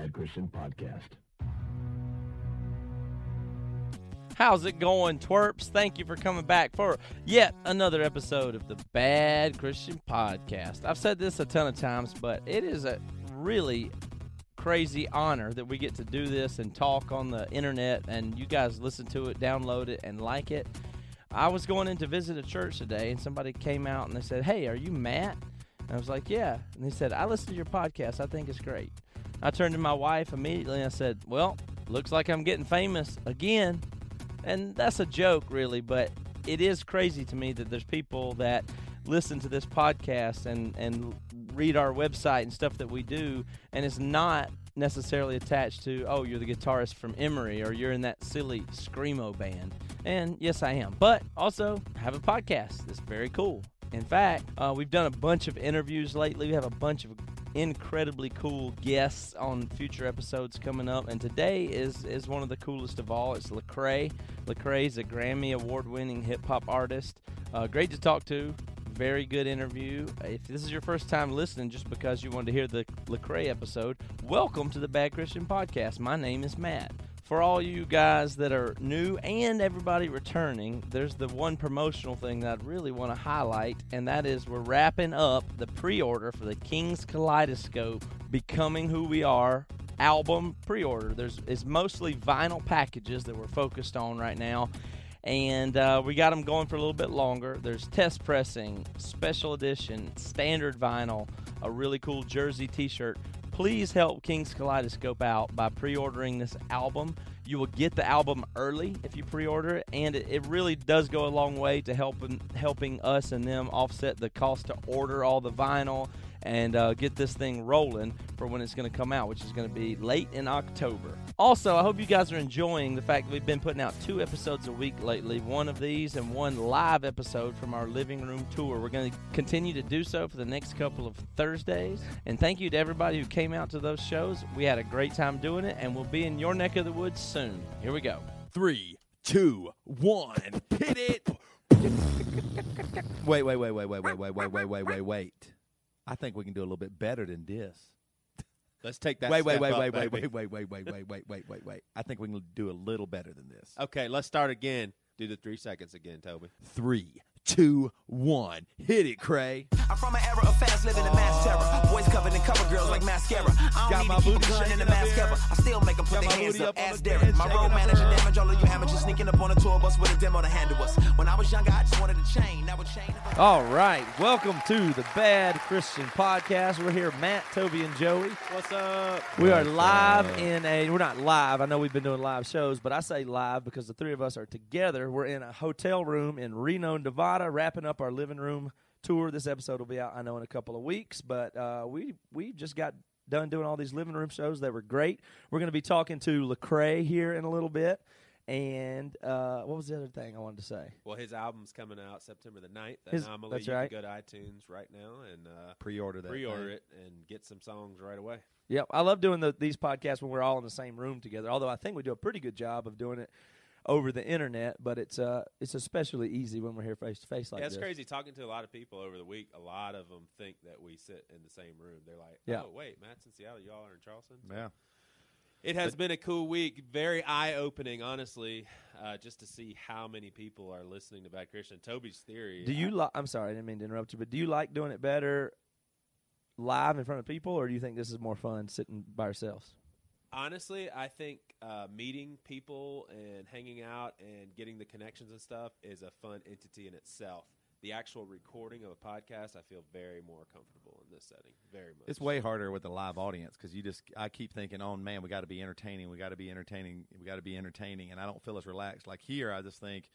Bad Christian Podcast. How's it going, twerps? Thank you for coming back for yet another episode of the Bad Christian Podcast. I've said this a ton of times, but it is a really crazy honor that we get to do this and talk on the internet and you guys listen to it, download it, and like it. I was going in to visit a church today and somebody came out and they said, Hey, are you Matt? And I was like, Yeah. And they said, I listen to your podcast. I think it's great. I turned to my wife immediately and I said, Well, looks like I'm getting famous again. And that's a joke, really, but it is crazy to me that there's people that listen to this podcast and, and read our website and stuff that we do, and it's not necessarily attached to, oh, you're the guitarist from Emery or you're in that silly Screamo band. And yes, I am. But also, I have a podcast. It's very cool. In fact, uh, we've done a bunch of interviews lately. We have a bunch of incredibly cool guests on future episodes coming up, and today is is one of the coolest of all. It's Lecrae. Is a Grammy award-winning hip hop artist. Uh, great to talk to. Very good interview. If this is your first time listening, just because you wanted to hear the Lecrae episode, welcome to the Bad Christian Podcast. My name is Matt for all you guys that are new and everybody returning, there's the one promotional thing that I really want to highlight, and that is we're wrapping up the pre order for the Kings Kaleidoscope Becoming Who We Are album pre order. There's it's mostly vinyl packages that we're focused on right now. And uh, we got them going for a little bit longer. There's test pressing, special edition, standard vinyl, a really cool jersey t shirt please help Kings Kaleidoscope out by pre ordering this album. You will get the album early if you pre order it, and it, it, really does go a long way to helping, helping us and them offset the cost to order all the vinyl and uh, get this thing rolling for when it's going to come out, which is going to be late in October. Also, I hope you guys are enjoying the fact that we've been putting out two episodes a week lately one of these and one live episode from our living room tour. We're going to continue to do so for the next couple of Thursdays. And thank you to everybody who came out to those shows. We had a great time doing it, and we'll be in your neck of the woods soon. Here we go. Three, two, one, hit it. wait, wait, wait, wait, wait, wait, wait, wait, wait, wait, wait, wait. I think we can do a little bit better than this. Let's take that. Wait, wait, wait, up, wait, wait, wait, wait, wait, wait, wait, wait, wait, wait, wait. I think we can do a little better than this. Okay, let's start again. Do the three seconds again, Toby. Three, two, one, hit it, Cray. I'm from an era of fast living and mass terror. Boys covered in cover girls like mascara. I Got don't my need to keep booty a gun in shaking the up mask here. cover. I still make them put Got their hands up, up on ass the Derek. My shaking road manager damage all of you amateurs sneaking up on a tour bus with a demo to handle us. When I was younger, I just wanted a chain. Now a chain. All right, welcome to the Bad Christian Podcast. We're here, Matt, Toby, and Joey. What's up? We are live in a. We're not live. I know we've been doing live shows, but I say live because the three of us are together. We're in a hotel room in Reno, Nevada, wrapping up our living room tour. This episode will be out, I know, in a couple of weeks. But uh, we we just got done doing all these living room shows. They were great. We're going to be talking to Lecrae here in a little bit. And uh, what was the other thing I wanted to say? Well, his album's coming out September the 9th. The His- Anomaly. that's you right. can go to iTunes right now and uh, Pre-order that. pre-order thing. it and get some songs right away. Yep, I love doing the, these podcasts when we're all in the same room together. Although I think we do a pretty good job of doing it over the internet, but it's uh it's especially easy when we're here face to face like yeah, it's this. crazy talking to a lot of people over the week. A lot of them think that we sit in the same room. They're like, Yeah. "Oh, wait, Matt's in Seattle. Y'all are in Charleston." Yeah. It has been a cool week, very eye opening, honestly, uh, just to see how many people are listening to Bad Christian. Toby's theory. Do you like? I'm sorry, I didn't mean to interrupt you, but do you like doing it better live in front of people, or do you think this is more fun sitting by yourselves? Honestly, I think uh, meeting people and hanging out and getting the connections and stuff is a fun entity in itself. The actual recording of a podcast, I feel very more comfortable in this setting. Very much. It's way harder with a live audience because you just. I keep thinking, oh man, we got to be entertaining. We got to be entertaining. We got to be entertaining, and I don't feel as relaxed. Like here, I just think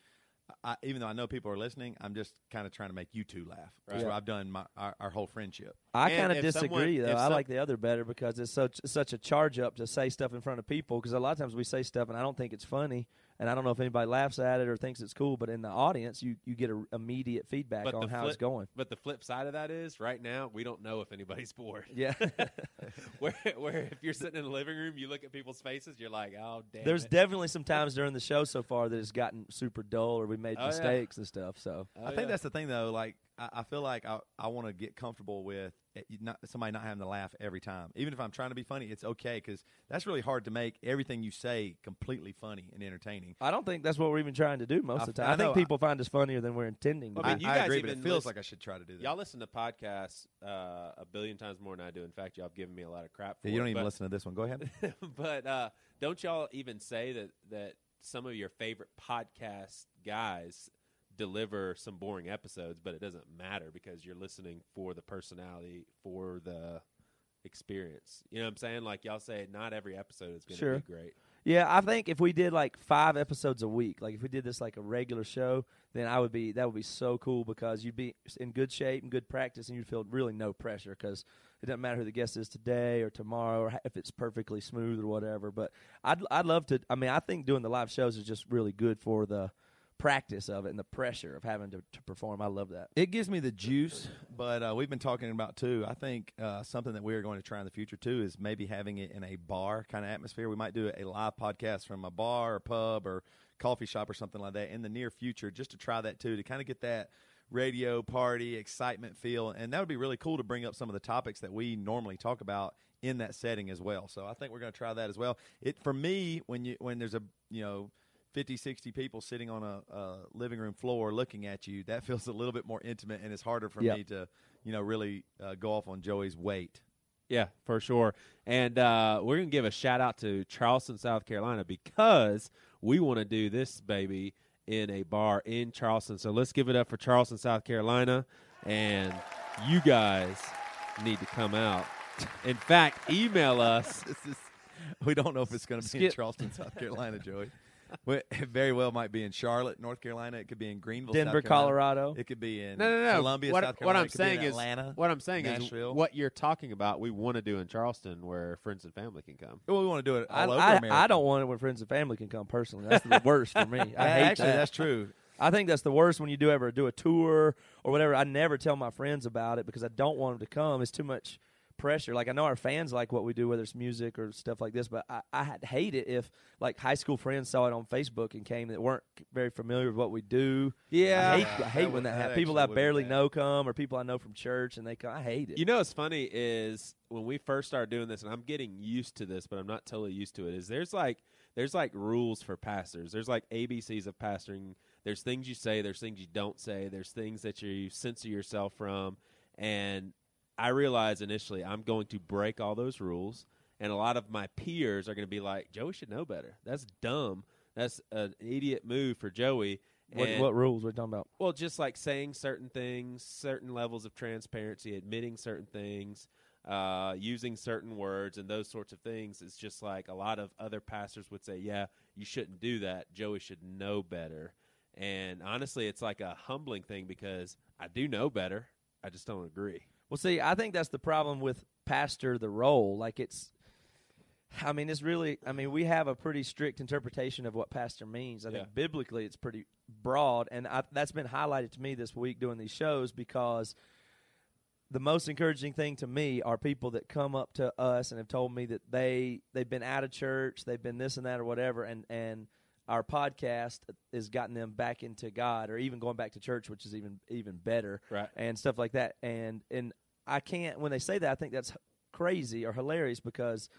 I, even though I know people are listening, I'm just kind of trying to make you two laugh. That's Right. what I've done my our, our whole friendship. I kind of disagree someone- though. I some- like the other better because it's such such a charge up to say stuff in front of people. Because a lot of times we say stuff and I don't think it's funny, and I don't know if anybody laughs at it or thinks it's cool. But in the audience, you you get a, immediate feedback But on how flip, it's going. But the flip side of that is, right now, we don't know if anybody's bored. Yeah, where, where if you're sitting in the living room, you look at people's faces, you're like, oh, damn. there's it. definitely some times during the show so far that it's gotten super dull or we made Oh, yeah. mistakes and stuff. So Oh, I think yeah. that's the thing, though. Like, I, I feel like I, I want to get comfortable with it, you not somebody not having to laugh every time. Even if I'm trying to be funny, it's okay because that's really hard to make everything you say completely funny and entertaining. I don't think that's what we're even trying to do most I- of the time. I I, think know. people find us funnier than we're intending. To I mean, be. you I guys agree, but it even feels listen- like I should try to do that. Y'all listen to podcasts uh, a billion times more than I do. In fact, y'all have given me a lot of crap for Yeah, you don't it, even but- listen to this one. Go ahead. but uh, don't y'all even say that that some of your favorite podcast guys deliver some boring episodes, but it doesn't matter because you're listening for the personality, for the experience. You know what I'm saying? Like y'all say, not every episode is going to Sure. be great. Yeah, I think if we did like five episodes a week, like if we did this like a regular show, then I would be that would be so cool because you'd be in good shape and good practice, and you'd feel really no pressure because it doesn't matter who the guest is today or tomorrow or if it's perfectly smooth or whatever. But I'd I'd love to. I mean, I think doing the live shows is just really good for the practice of it and the pressure of having to, to perform. I love that. It gives me the juice, but uh, we've been talking about too. I think uh, something that we are going to try in the future too is maybe having it in a bar kind of atmosphere. We might do a live podcast from a bar or pub or coffee shop or something like that in the near future, just to try that too, to kind of get that radio party excitement feel, and that would be really cool to bring up some of the topics that we normally talk about in that setting as well. So I think we're going to try that as well. It for me when you when there's a you know 50, 60 people sitting on a, a living room floor looking at you, that feels a little bit more intimate, and it's harder for Yep. me to, you know, really uh, go off on Joey's weight. Yeah, for sure. And uh, we're going to give a shout out to Charleston, South Carolina, because we want to do this baby in a bar in Charleston. So let's give it up for Charleston, South Carolina. And you guys need to come out. In fact, email us. This is, we don't know if it's going to be in Charleston, South Carolina, Joey. Well, It very well might be in Charlotte, North Carolina. It could be in Greenville, Denver, South Colorado. It could be in No, no, no. Columbia, what, South what I'm It could be in saying is, Atlanta. what I'm saying Nashville. is, what you're talking about, we want to do in Charleston, where friends and family can come. Well, we want to do it I, all over I, America. I don't want it when friends and family can come personally. That's the worst for me. I hate Actually, that. that's true. I think that's the worst when you do ever do a tour or whatever. I never tell my friends about it because I don't want them to come. It's too much pressure. Like I know our fans like what we do, whether it's music or stuff like this, but I, I'd hate it if like high school friends saw it on Facebook and came that weren't very familiar with what we do. Yeah. I hate, I That hate would- when that, that happens. People that I barely know come or people I know from church and they come. I hate it. You know what's funny is when we first started doing this, and I'm getting used to this, but I'm not totally used to it. Is there's like there's like rules for pastors. There's like ABCs of pastoring. There's things you say. There's things you don't say. There's things that you censor yourself from. And I realized initially I'm going to break all those rules, and a lot of my peers are going to be like, "Joey should know better. That's dumb. That's an idiot move for Joey." what, And- what rules we're talking about? well, just like saying certain things, certain levels of transparency, admitting certain things, uh, using certain words, and those sorts of things. It's just like a lot of other pastors would say, "Yeah, you shouldn't do that. Joey should know better." And honestly, it's like a humbling thing because I do know better. I just don't agree. Well, see, I think that's the problem with pastor the role. Like it's, I mean, it's really. I mean, we have a pretty strict interpretation of what pastor means. I Yeah. think biblically, it's pretty broad, and I, that's been highlighted to me this week doing these shows because the most encouraging thing to me are people that come up to us and have told me that they they've been out of church, they've been this and that or whatever, and and our podcast has gotten them back into God or even going back to church, which is even even better Right. and stuff like that. And and I can't when they say that I think that's crazy or hilarious because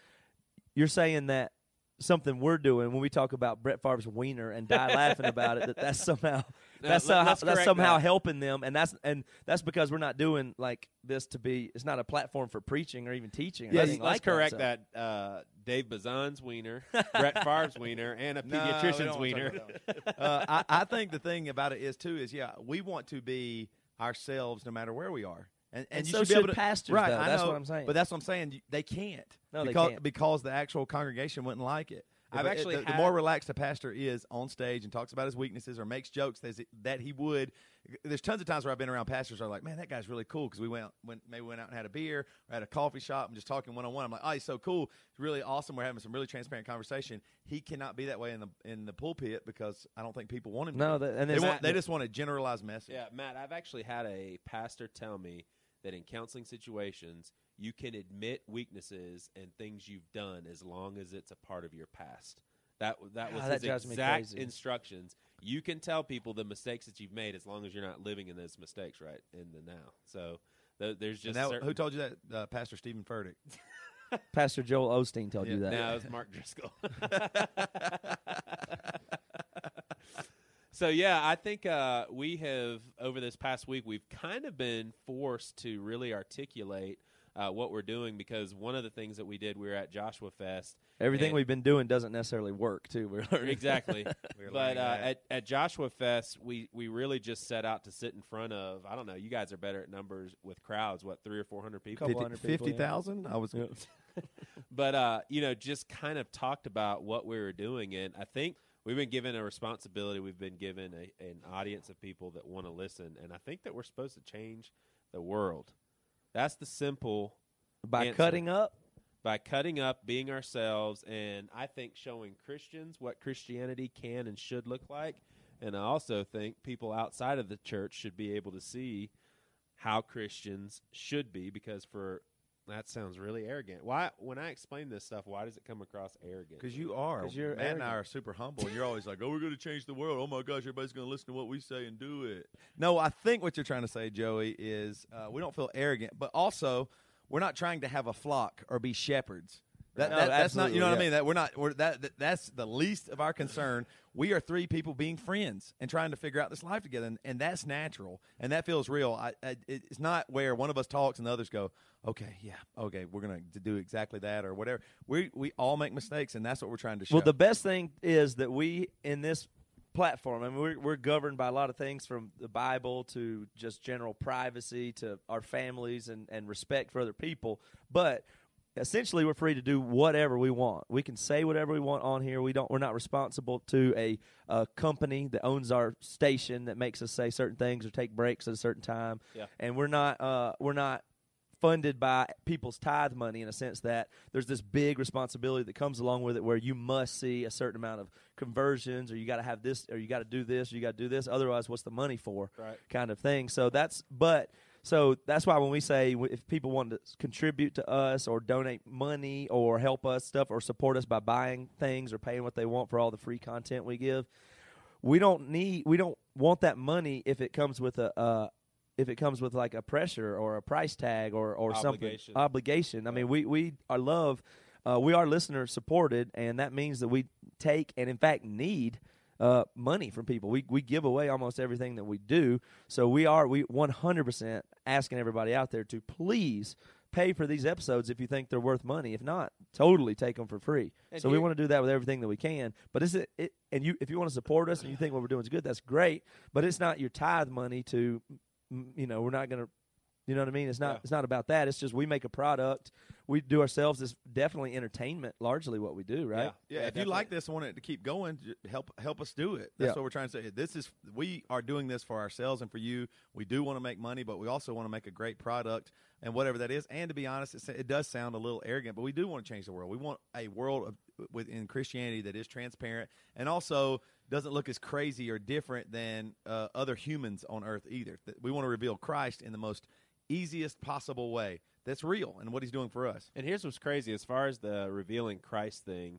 you're saying that something we're doing when we talk about Brett Favre's wiener and die laughing about it that that's somehow that's let- somehow, that's somehow that. helping them and that's and that's because we're not doing like this to be it's not a platform for preaching or even teaching or Let's, anything let's like correct that, that. Uh, Dave Bazan's wiener, Brett Favre's wiener, and a No, pediatrician's wanna wiener. talk about that one. uh, I, I think the thing about it is too is yeah we want to be ourselves no matter where we are. And, and, And you so should be should able to, pastors, right? though. I That's know, what I'm saying. But that's what I'm saying. They can't. No, they can't. because the actual congregation wouldn't like it. I've But it- actually the, the more relaxed a pastor is on stage and talks about his weaknesses or makes jokes that, that he would. There's tons of times where I've been around pastors are like, "Man, that guy's really cool," because we went, went maybe went out and had a beer or at a coffee shop and just talking one on one. I'm like, "Oh, he's so cool. He's really awesome. We're having some really transparent conversation." He cannot be that way in the in the pulpit because I don't think people want him. No, be. that, and they there's want, they just want a generalized message. Yeah, Matt, I've actually had a pastor tell me that in counseling situations, you can admit weaknesses and things you've done as long as it's a part of your past. That that was that his drives me exact instructions. You can tell people the mistakes that you've made as long as you're not living in those mistakes right in the now. So th- there's just that- certain, who told you that? Uh, Pastor Steven Furtick. Pastor Joel Osteen told you that. No, it was Mark Driscoll. so yeah, I think uh, we have over this past week we've kind of been forced to really articulate uh, what we're doing because one of the things that we did we were at Joshua Fest. Everything we've been doing doesn't necessarily work too. We're learning. exactly. We're but uh, at, at Joshua Fest, we, we really just set out to sit in front of I don't know. You guys are better at numbers with crowds. What three or four hundred people? Couple hundred yeah. 50,000? I was. Good. But uh, you know, just kind of talked about what we were doing, and I think we've been given a responsibility. We've been given a, an audience of people that want to listen, and I think that we're supposed to change the world. That's the simple By answer. cutting up, by cutting up, being ourselves, and I think showing Christians what Christianity can and should look like. And I also think people outside of the church should be able to see how Christians should be because for that sounds really arrogant. Why when I explain this stuff, why does it come across arrogant? Because you are. 'Cause you're Matt and I arrogant. are super humble, and you're always like, "Oh, we're going to change the world. Oh my gosh, everybody's going to listen to what we say and do it." No, I think what you're trying to say, Joey, is uh, we don't feel arrogant, but also we're not trying to have a flock or be shepherds. That, No, that- that's not. You know what I mean? That we're not. We're, that, that that's the least of our concern. We are three people being friends and trying to figure out this life together, and, and that's natural and that feels real. I, I, it's not where one of us talks and the others go, "Okay, yeah, okay, we're going to do exactly that or whatever." We we all make mistakes, and that's what we're trying to show. Well, the best thing is that we in this platform, I mean, we're, we're governed by a lot of things from the Bible to just general privacy to our families and, and respect for other people. But essentially, we're free to do whatever we want. We can say whatever we want on here. We don't. We're not responsible to a, a company that owns our station that makes us say certain things or take breaks at a certain time. Yeah. And we're not. Uh, we're not funded by people's tithe money in a sense that there's this big responsibility that comes along with it where you must see a certain amount of conversions or you got to have this or you got to do this or you got to do this otherwise what's the money for Right. kind of thing so that's but so that's why when we say if people want to contribute to us or donate money or help us stuff or support us by buying things or paying what they want for all the free content we give we don't need we don't want that money if it comes with a uh, if it comes with like a pressure or a price tag or or Obligation. something obligation. I mean, we we are love. Uh, we are listener supported, and that means that we take and in fact need uh, money from people. We we give away almost everything that we do, so we are we 100% asking everybody out there to please pay for these episodes if you think they're worth money. If not, totally take them for free. And so we want to do that with everything that we can. But is it, it and you if you want to support us and you think what we're doing is good, that's great. But it's not your tithe money to you know we're not going to you know what I mean? It's not Yeah. it's not about that. It's just we make a product. We do ourselves. It's definitely entertainment, largely what we do, right? Yeah, Yeah. if you like this and want it to keep going, help help us do it. That's Yeah. what we're trying to say. This is we are doing this for ourselves and for you. We do want to make money, but we also want to make a great product and whatever that is. And to be honest, it, it does sound a little arrogant, but we do want to change the world. We want a world of, within Christianity that is transparent and also doesn't look as crazy or different than uh, other humans on earth either. We want to reveal Christ in the most easiest possible way. That's real and what He's doing for us. And here's what's crazy: as far as the revealing Christ thing,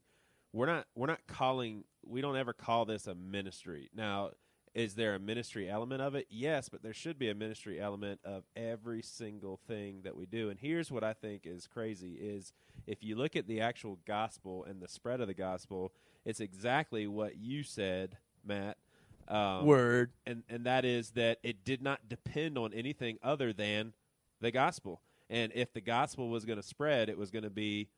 we're not we're not calling we don't ever call this a ministry. Now, is there a ministry element of it? Yes, but there should be a ministry element of every single thing that we do. And here's what I think is crazy: is if you look at the actual gospel and the spread of the gospel, it's exactly what you said, Matt. Um, Word. and and that is that it did not depend on anything other than the gospel. And if the gospel was going to spread, it was going to be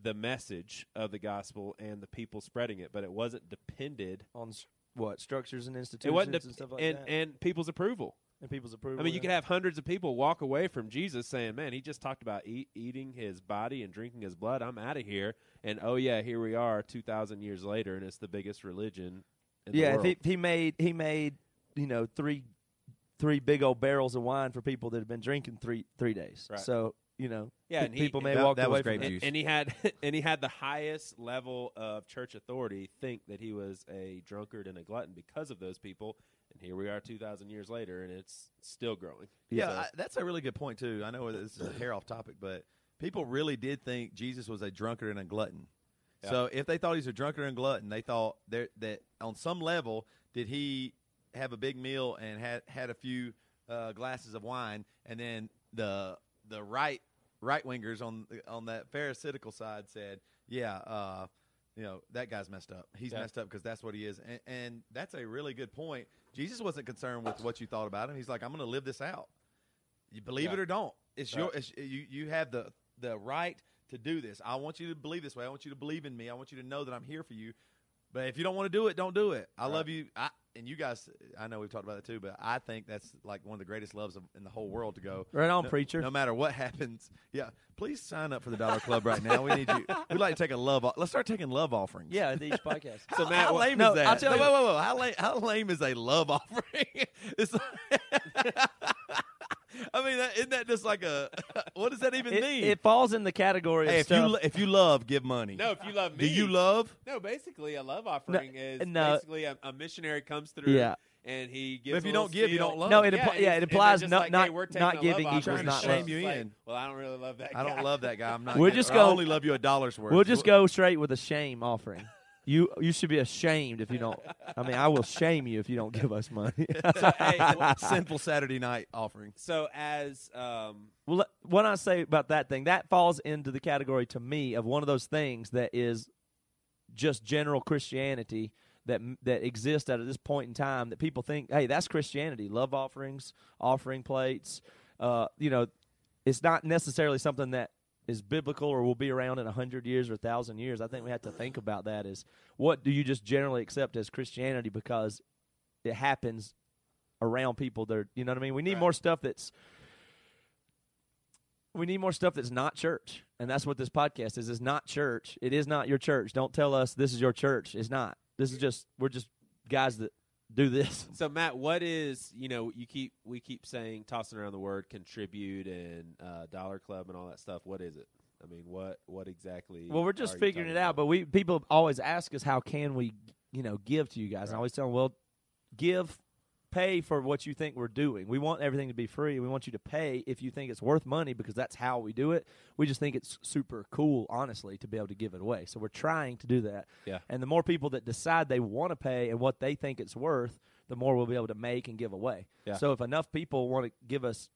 the message of the gospel and the people spreading it, but it wasn't depended. On what structures and institutions It institutions wasn't and stuff like and that. and people's approval. and people's approval. I mean, you yeah. could have hundreds of people walk away from Jesus saying, "Man, he just talked about eat, eating his body and drinking his blood. I'm out of here." And oh yeah, here we are, two thousand years later, and it's the biggest religion. In yeah, if world. he, if he made he made you know three three big old barrels of wine for people that have been drinking three three days. Right. So you know, Yeah, pe- and he- people may that- walk that away was from juice. and, and he had and he had the highest level of church authority think that he was a drunkard and a glutton because of those people. And here we are, two thousand years later, and it's still growing. Yeah, So- I, that's a really good point too. I know this is a hair off topic, but people really did think Jesus was a drunkard and a glutton. Yeah. So if they thought he's a drunkard and glutton, they thought there that on some level did he have a big meal and had had a few uh, glasses of wine, and then the the right right wingers on on that pharisaical side said, yeah. Uh, you know that guy's messed up. He's Yeah. messed up because that's what he is, and, and that's a really good point. Jesus wasn't concerned with what you thought about him. He's like, I'm going to live this out. You believe Yeah. it or don't. It's Right. your. It's, you you have the the right to do this. I want you to believe this way. I want you to believe in me. I want you to know that I'm here for you. But if you don't want to do it, don't do it. I Right. love you. I, and you guys, I know we've talked about that too. But I think that's like one of the greatest loves of, in the whole world to go. Right on, no, preacher. No matter what happens, yeah. Please sign up for the Dollar Club right now. We need you. We'd like to take a love. o- Let's start taking love offerings. Yeah, at each podcast. How, So, Matt, how what- lame No, is that? I'll tell No, you- whoa, whoa, whoa. How lame, how lame is a love offering? it's I mean, that, isn't that just like a? What does that even it, mean? it falls in the category hey, of if stuff. you lo- if you love, give money. No, if you love me, do you love? No, basically, a love offering is no. basically a, a missionary comes through. Yeah. and he gives. But if you don't give, you don't love. No, it Yeah, impli- yeah, it and implies no- like, not- hey, we're not giving offering. equals not like- love. Shame you it's in. Well, I don't really love that. Guy. I don't love that guy. I'm not. We'll or just I go- only love you a dollar's worth. we'll just go straight with a shame offering. You you should be ashamed if you don't. I mean, I will shame you if you don't give us money. Hey, Sinful Saturday night offering. So as um, Well, what I say about that thing, that falls into the category to me of one of those things that is just general Christianity that that exists at this point in time that people think, hey, that's Christianity. Love offerings, offering plates. Uh, you know, it's not necessarily something that is biblical or will be around in a hundred years or a thousand years. I think we have to think about that. Is what do you just generally accept as Christianity because it happens around people that are, you know what I mean? We need Right. more stuff that's we need more stuff that's not church. And that's what this podcast is. It's not church. It is not your church. Don't tell us this is your church. It's not. This is just we're just guys that do this. So Matt, what is you know you keep we keep saying tossing around the word contribute and uh, dollar club and all that stuff. What is it? I mean, what what exactly? Well, we're just figuring it out, about? but we people always ask us how can we, you know, give to you guys. And I always tell them, well, give pay for what you think we're doing. We want everything to be free. We want you to pay if you think it's worth money because that's how we do it. We just think it's super cool, honestly, to be able to give it away. So we're trying to do that. Yeah. And the more people that decide they want to pay and what they think it's worth, the more we'll be able to make and give away. Yeah. So if enough people want to give us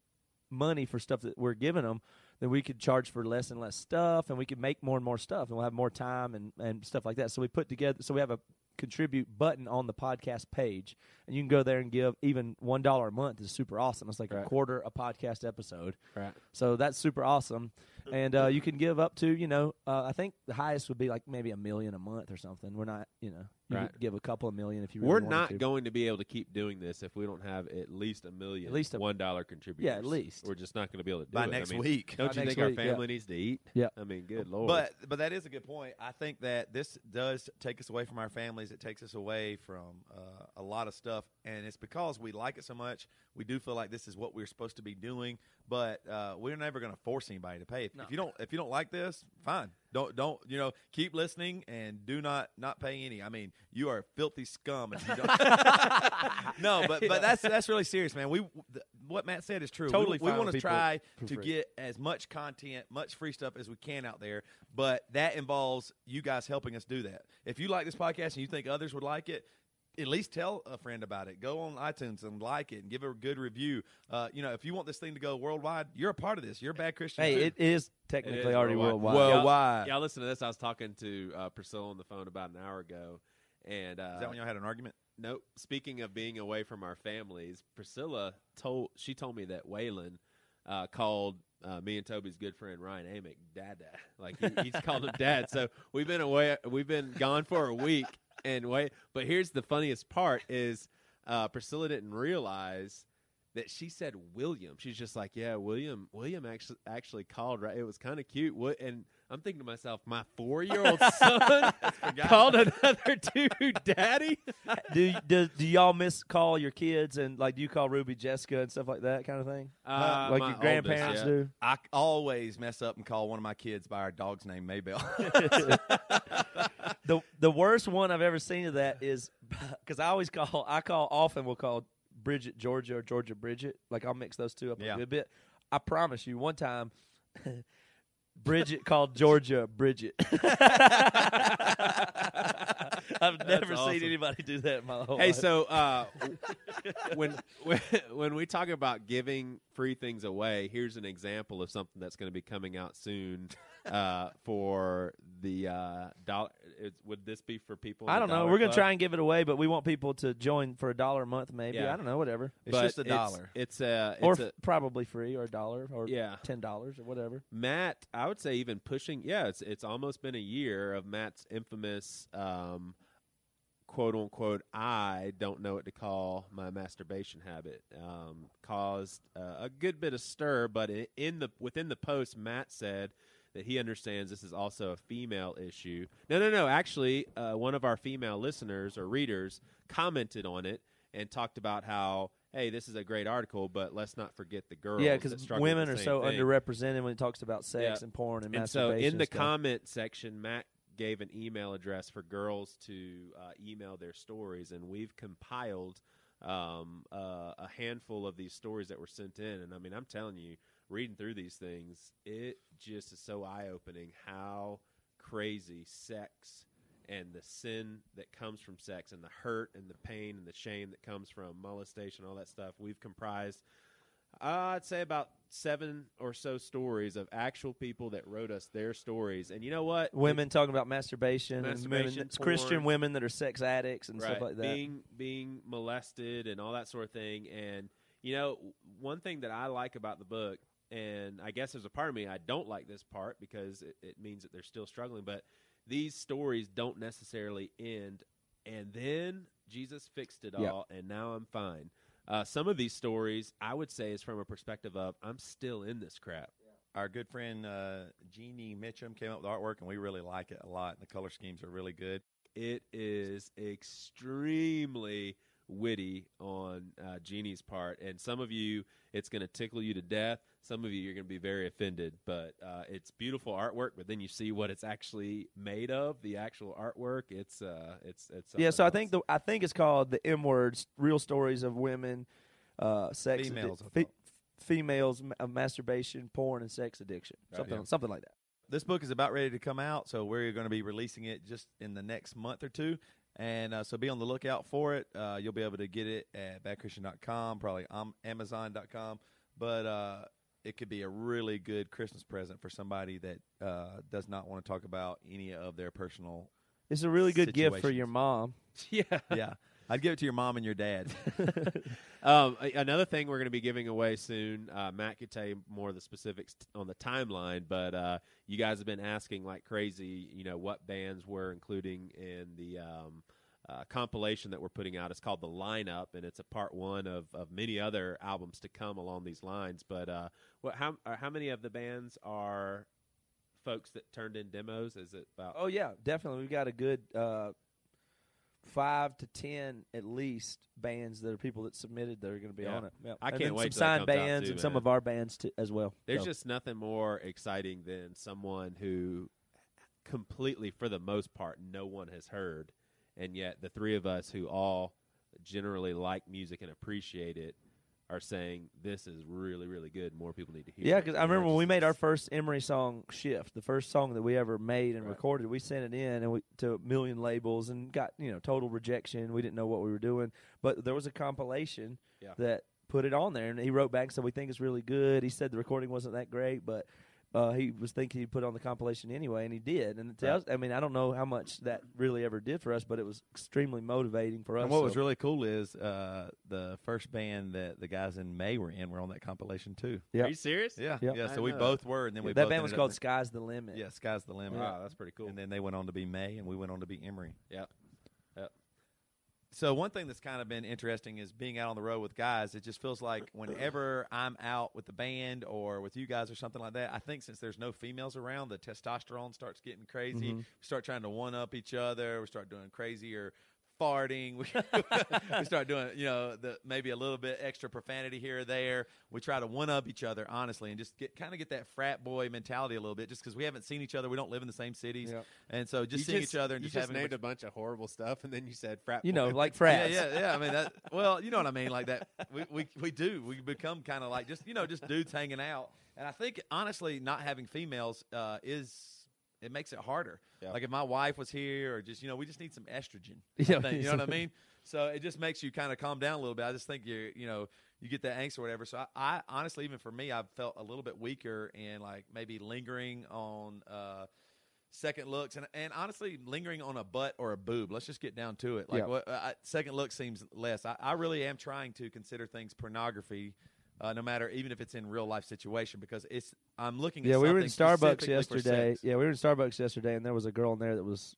money for stuff that we're giving them, then we could charge for less and less stuff, and we could make more and more stuff, and we'll have more time and, and stuff like that. So we put together, so we have a contribute button on the podcast page, and you can go there and give even one dollar a month is super awesome. It's like a quarter a podcast episode, Right. so that's super awesome. And uh, you can give up to, you know, uh, I think the highest would be like maybe a million a month or something. We're not, you know, you Right. could give a couple of million if you. Really We're not to. going to be able to keep doing this if we don't have at least a million, At least a- one dollar contributors. Yeah, at least. we're just not going to be able to do By it. next I mean, week. Don't By you next think our week, yeah. family needs to eat? Yeah. I mean, good lord. But but that is a good point. I think that this does take us away from our families. It takes us away from uh, a lot of stuff, and it's because we like it so much. We do feel like this is what we're supposed to be doing, but uh, we're never going to force anybody to pay. If, if you don't if you don't like this, fine. Don't don't you know? Keep listening and do not not pay any. I mean, you are filthy scum if you don't. no, but but that's that's really serious, man. We th- what Matt said is true. Totally we, fine want to try to get as much content, much free stuff as we can out there, but that involves you guys helping us do that. If you like this podcast and you think others would like it, at least tell a friend about it. Go on iTunes and like it and give it a good review. Uh, you know, if you want this thing to go worldwide, you're a part of this. You're a bad Christian. Hey, too. it is technically is already worldwide. worldwide. worldwide. Y'all listen to this. I was talking to uh, Priscilla on the phone about an hour ago, and uh, Is that when y'all had an argument? Nope. Speaking of being away from our families, Priscilla told she told me that Waylon uh, called uh, me and Toby's good friend Ryan Amick Dada. Like he, he's called him Dad. So we've been away. We've been gone for a week and wait. But here's the funniest part: is uh, Priscilla didn't realize that she said William. She's just like, yeah, William. William actually actually called. Right, it was kind of cute. What? And I'm thinking to myself, my four year old son called another dude daddy. do, do do y'all miss call your kids and like do you call Ruby Jessica and stuff like that kind of thing? Uh, like your grandparents oldest, yeah. do. I always mess up and call one of my kids by our dog's name, Maybell. the the worst one I've ever seen of that is because I always call I call often we'll call Bridget Georgia or Georgia Bridget. Like I'll mix those two up Yeah. a good bit. I promise you, one time. Bridget called Georgia Bridget. I've never awesome. seen anybody do that in my whole Hey, life. so uh, when, when when we talk about giving free things away, here's an example of something that's going to be coming out soon uh, for the uh, dollar. Is, would this be for people? I don't know. We're gonna Club? try and give it away, but we want people to join for a dollar a month, maybe. Yeah. I don't know, whatever, it's But just a dollar. It's, a or f- a, probably free or a dollar or yeah. ten dollars or whatever. Matt, I would say even pushing. Yeah, it's it's almost been a year of Matt's infamous. Um, quote unquote I don't know what to call my masturbation habit um, caused uh, a good bit of stir but in the within the post Matt said that he understands this is also a female issue no no no actually uh, one of our female listeners or readers commented on it and talked about how hey this is a great article but let's not forget the girls yeah, because women are so thing. underrepresented when it talks about sex Yeah. and porn and, And so masturbation. in the stuff. comment section, Matt gave an email address for girls to uh, email their stories, and we've compiled um, uh, a handful of these stories that were sent in. And I mean, I'm telling you, reading through these things, it just is so eye opening how crazy sex and the sin that comes from sex and the hurt and the pain and the shame that comes from molestation, all that stuff. We've comprised uh, I'd say about seven or so stories of actual people that wrote us their stories. And you know what? women talking about masturbation, Masturbation, and women, it's Christian women that are sex addicts and right, stuff like that. being being molested and all that sort of thing. And you know, one thing that I like about the book, and I guess there's a part of me I don't like this part because it, it means that they're still struggling. But these stories don't necessarily end, and then Jesus fixed it Yeah. all, and now I'm fine. Uh, some of these stories, I would say, is from a perspective of I'm still in this crap. Our good friend uh, Jeannie Mitchum came up with artwork, and we really like it a lot. The color schemes are really good. It is extremely witty on uh, Jeannie's part, and some of you, it's going to tickle you to death. Some of you, you're going to be very offended. But uh, it's beautiful artwork. But then you see what it's actually made of. The actual artwork. It's uh, it's it's. yeah, something so I think the I think it's called the M words, real stories of women, uh, sex, Females, I fe- females, ma- of masturbation, porn, and sex addiction, Right, something yeah. something like that. This book is about ready to come out, so we're going to be releasing it just in the next month or two. And uh, so be on the lookout for it. Uh, you'll be able to get it at badchristian.com, probably um, amazon.com. But uh, it could be a really good Christmas present for somebody that uh, does not want to talk about any of their personal. It's a really good gift for Situations. your mom. yeah. Yeah. I'd give it to your mom and your dad. Um, another thing we're going to be giving away soon. Uh, Matt could tell you more of the specifics t- on the timeline, but uh, you guys have been asking like crazy. You know what bands we're including in the um, uh, compilation that we're putting out. It's called the Lineup, and it's a part one of, of many other albums to come along these lines. But uh, what how uh, how many of the bands are folks that turned in demos? Is it about? Oh yeah, definitely. We've got a good uh, five to ten at least bands that are people that submitted that are going to be Yeah. on it. Yep. I And can't then wait Some till that signed comes out, bands too, and some of our bands too, as well. There's So, just nothing more exciting than someone who completely, for the most part, no one has heard. And yet, the three of us who all generally like music and appreciate it are saying this is really, really good. More people need to hear yeah, because I remember when we made our first Emery song "Shift," the first song that we ever made and Right. recorded. We sent it in and we to a million labels and got you know total rejection. We didn't know what we were doing, but there was a compilation Yeah. that put it on there, and he wrote back and said we think it's really good. He said the recording wasn't that great, but. Uh, he was thinking he'd put on the compilation anyway, and he did. And it tells, I mean, I don't know how much that really ever did for us, but it was extremely motivating for us. and what was so- really cool is uh, the first band that the guys in Mae were in were on that compilation too. Yeah. Are you serious? Yeah, Yeah. yeah. I So we know. both were, and then we that both band was ended up called in- "Sky's the Limit." Yeah, Sky's the Limit. Wow, that's pretty cool. And then they went on to be Mae, and we went on to be Emery. Yep. So one thing that's kind of been interesting is being out on the road with guys. It just feels like whenever I'm out with the band or with you guys or something like that, I think since there's no females around, the testosterone starts getting crazy. Mm-hmm. We start trying to one up each other. We start doing crazier farting. We, we start doing, you know, the maybe a little bit extra profanity here or there. We try to one up each other, honestly, and just get kind of get that frat boy mentality a little bit, just because we haven't seen each other. We don't live in the same cities, Yep. and so just You seeing each other and just, just having a named bunch- a bunch of horrible stuff, and then you said frat. You know, boy. like yeah, frats. yeah, yeah. Yeah. I mean, that, well, you know what I mean, like that. We we, we do. We become kind of like just you know just dudes hanging out, and I think honestly, not having females uh, is it makes it harder. Yeah. Like if my wife was here, or just you know, we just need some estrogen. Yeah, think, you know what I mean? So it just makes you kind of calm down a little bit. I just think you you know you get that angst or whatever. So I, I honestly, even for me, I've felt a little bit weaker and like maybe lingering on. uh Second looks and and honestly lingering on a butt or a boob. Let's just get down to it. Like Yeah. what I, second look seems less. I, I really am trying to consider things pornography, uh, no matter even if it's in real life situation because it's I'm looking. Yeah, we were in Starbucks yesterday. Yeah, we were in Starbucks yesterday, and there was a girl in there that was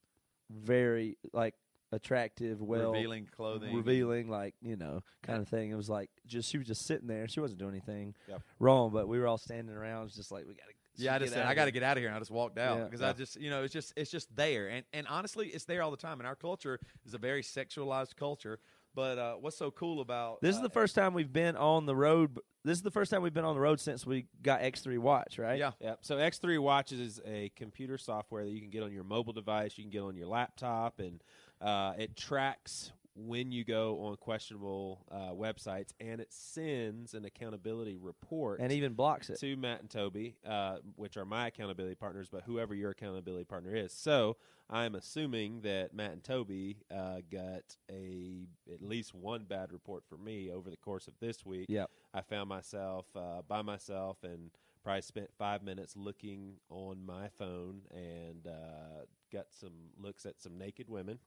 very like attractive, well revealing clothing, revealing, like you know, kind of thing. It was like just she was just sitting there. She wasn't doing anything Yep. wrong, but we were all standing around. It was just like we gotta. Yeah, I just said I got to here." get out of here, and I just walked out Yeah. because I just you know it's just it's just there, and and honestly, it's there all the time. And our culture is a very sexualized culture. But uh, what's so cool about This is uh, the first time we've been on the road. This is the first time we've been on the road since we got X3 Watch, right? Yeah, Yep. So X3 Watches is a computer software that you can get on your mobile device, you can get on your laptop, and uh, it tracks when you go on questionable uh, websites, and it sends an accountability report and even blocks it. to Matt and Toby, uh, which are my accountability partners, but whoever your accountability partner is. So I'm assuming that Matt and Toby uh, got a at least one bad report for me over the course of this week. Yep. I found myself uh, by myself and probably spent five minutes looking on my phone and uh, got some looks at some naked women,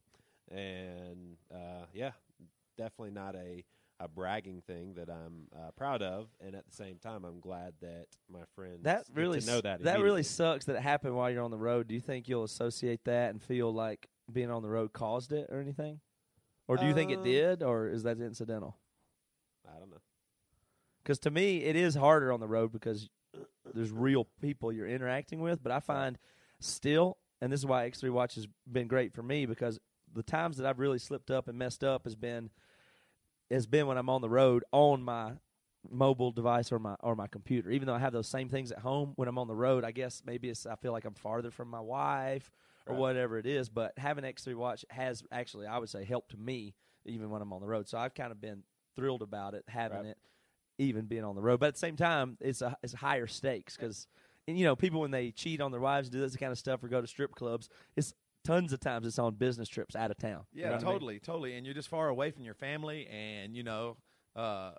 and uh, yeah, definitely not a a bragging thing that I'm uh, proud of, and at the same time, I'm glad that my friends That really know s- that. really sucks that it happened while you're on the road. Do you think you'll associate that and feel like being on the road caused it or anything? Or do you think it Uh, did or is that incidental? I don't know. Cuz to me it is harder on the road because there's real people you're interacting with, but I find still and this is why X3 Watch has been great for me because the times that I've really slipped up and messed up has been has been when I'm on the road on my mobile device or my or my computer. Even though I have those same things at home, when I'm on the road, I guess maybe it's I feel like I'm farther from my wife or Right. whatever it is. But having X3 Watch has actually, I would say, helped me even when I'm on the road. So I've kind of been thrilled about it having Right. it, even being on the road. But at the same time, it's a it's higher stakes because you know people when they cheat on their wives, do this kind of stuff, or go to strip clubs, it's tons of times it's on business trips out of town. You Yeah, know what I mean? totally, totally. And you're just far away from your family, and you know, uh,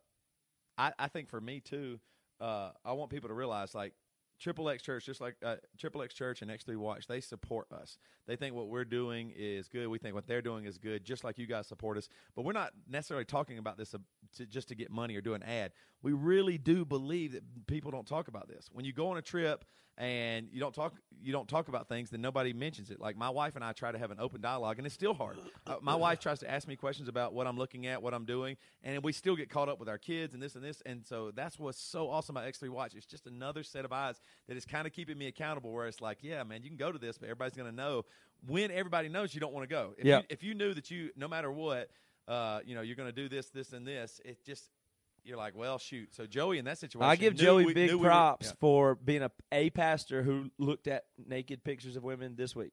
I I think for me too, uh, I want people to realize like Triple X Church, just like uh, Triple X Church and X3 Watch, they support us. They think what we're doing is good. We think what they're doing is good, just like you guys support us. But we're not necessarily talking about this uh, to, just to get money or do an ad. We really do believe that people don't talk about this. When you go on a trip and you don't talk, you don't talk about things, then nobody mentions it. Like my wife and I try to have an open dialogue, and it's still hard. Uh, my wife tries to ask me questions about what I'm looking at, what I'm doing, and we still get caught up with our kids and this and this. And so that's what's so awesome about X3 Watch. It's just another set of eyes that is kind of keeping me accountable. Where it's like, yeah, man, you can go to this, but everybody's going to know when everybody knows you don't want to go. If, Yeah. you, if you knew that you, no matter what, uh, you know, you're going to do this, this, and this, it just you're like, well, shoot. So Joey in that situation, I give Joey we- big knew we were- props yeah. for being a a pastor who looked at naked pictures of women this week.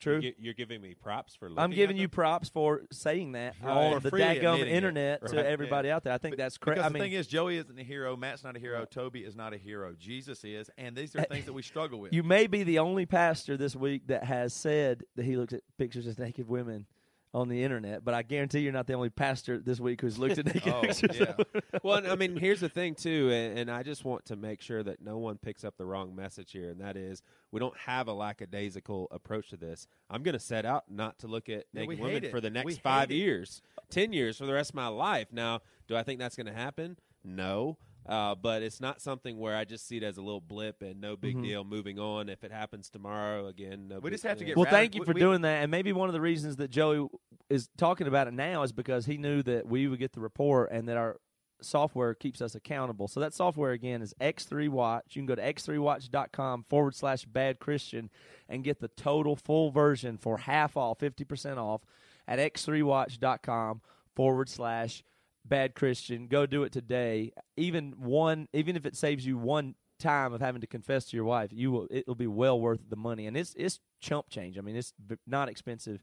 True. You're, giving me props for. I'm giving at you them? props for saying that Right. on For the freely dadgum admitting it. internet to Right. everybody out there. I think that's crazy. Because I the thing is, Joey isn't a hero. Matt's not a hero. Toby is not a hero. Jesus is, and these are eh, things that we struggle with. you may be the only pastor this week that has said that he looks at pictures of naked women on the internet, but I guarantee you're not the only pastor this week who's looked at naked oh, pictures. yeah. well, and I mean, here's the thing too, and, and I just want to make sure that no one picks up the wrong message here, and that is we don't have a lackadaisical approach to this. I'm going to set out not to look at naked hate women for the next hate five it. years, ten years, for the rest of my life. Now, do I think that's going to happen? No. Uh, but it's not something where I just see it as a little blip and no big Mhm. deal. Moving on. If it happens tomorrow, again, no. We big- just have to yeah. get Well, radical- thank you we- for we- doing that, and maybe one of the reasons that Joey is talking about it now is because he knew that we would get the report and that our software keeps us accountable. So that software again is X3 Watch. You can go to x3watch.com forward slash bad Christian and get the total full version for half off, 50% off at x3watch.com forward slash bad Christian. Go do it today. Even one, even if it saves you one time of having to confess to your wife, you will. It'll be well worth the money, and it's it's chump change. I mean, it's not expensive,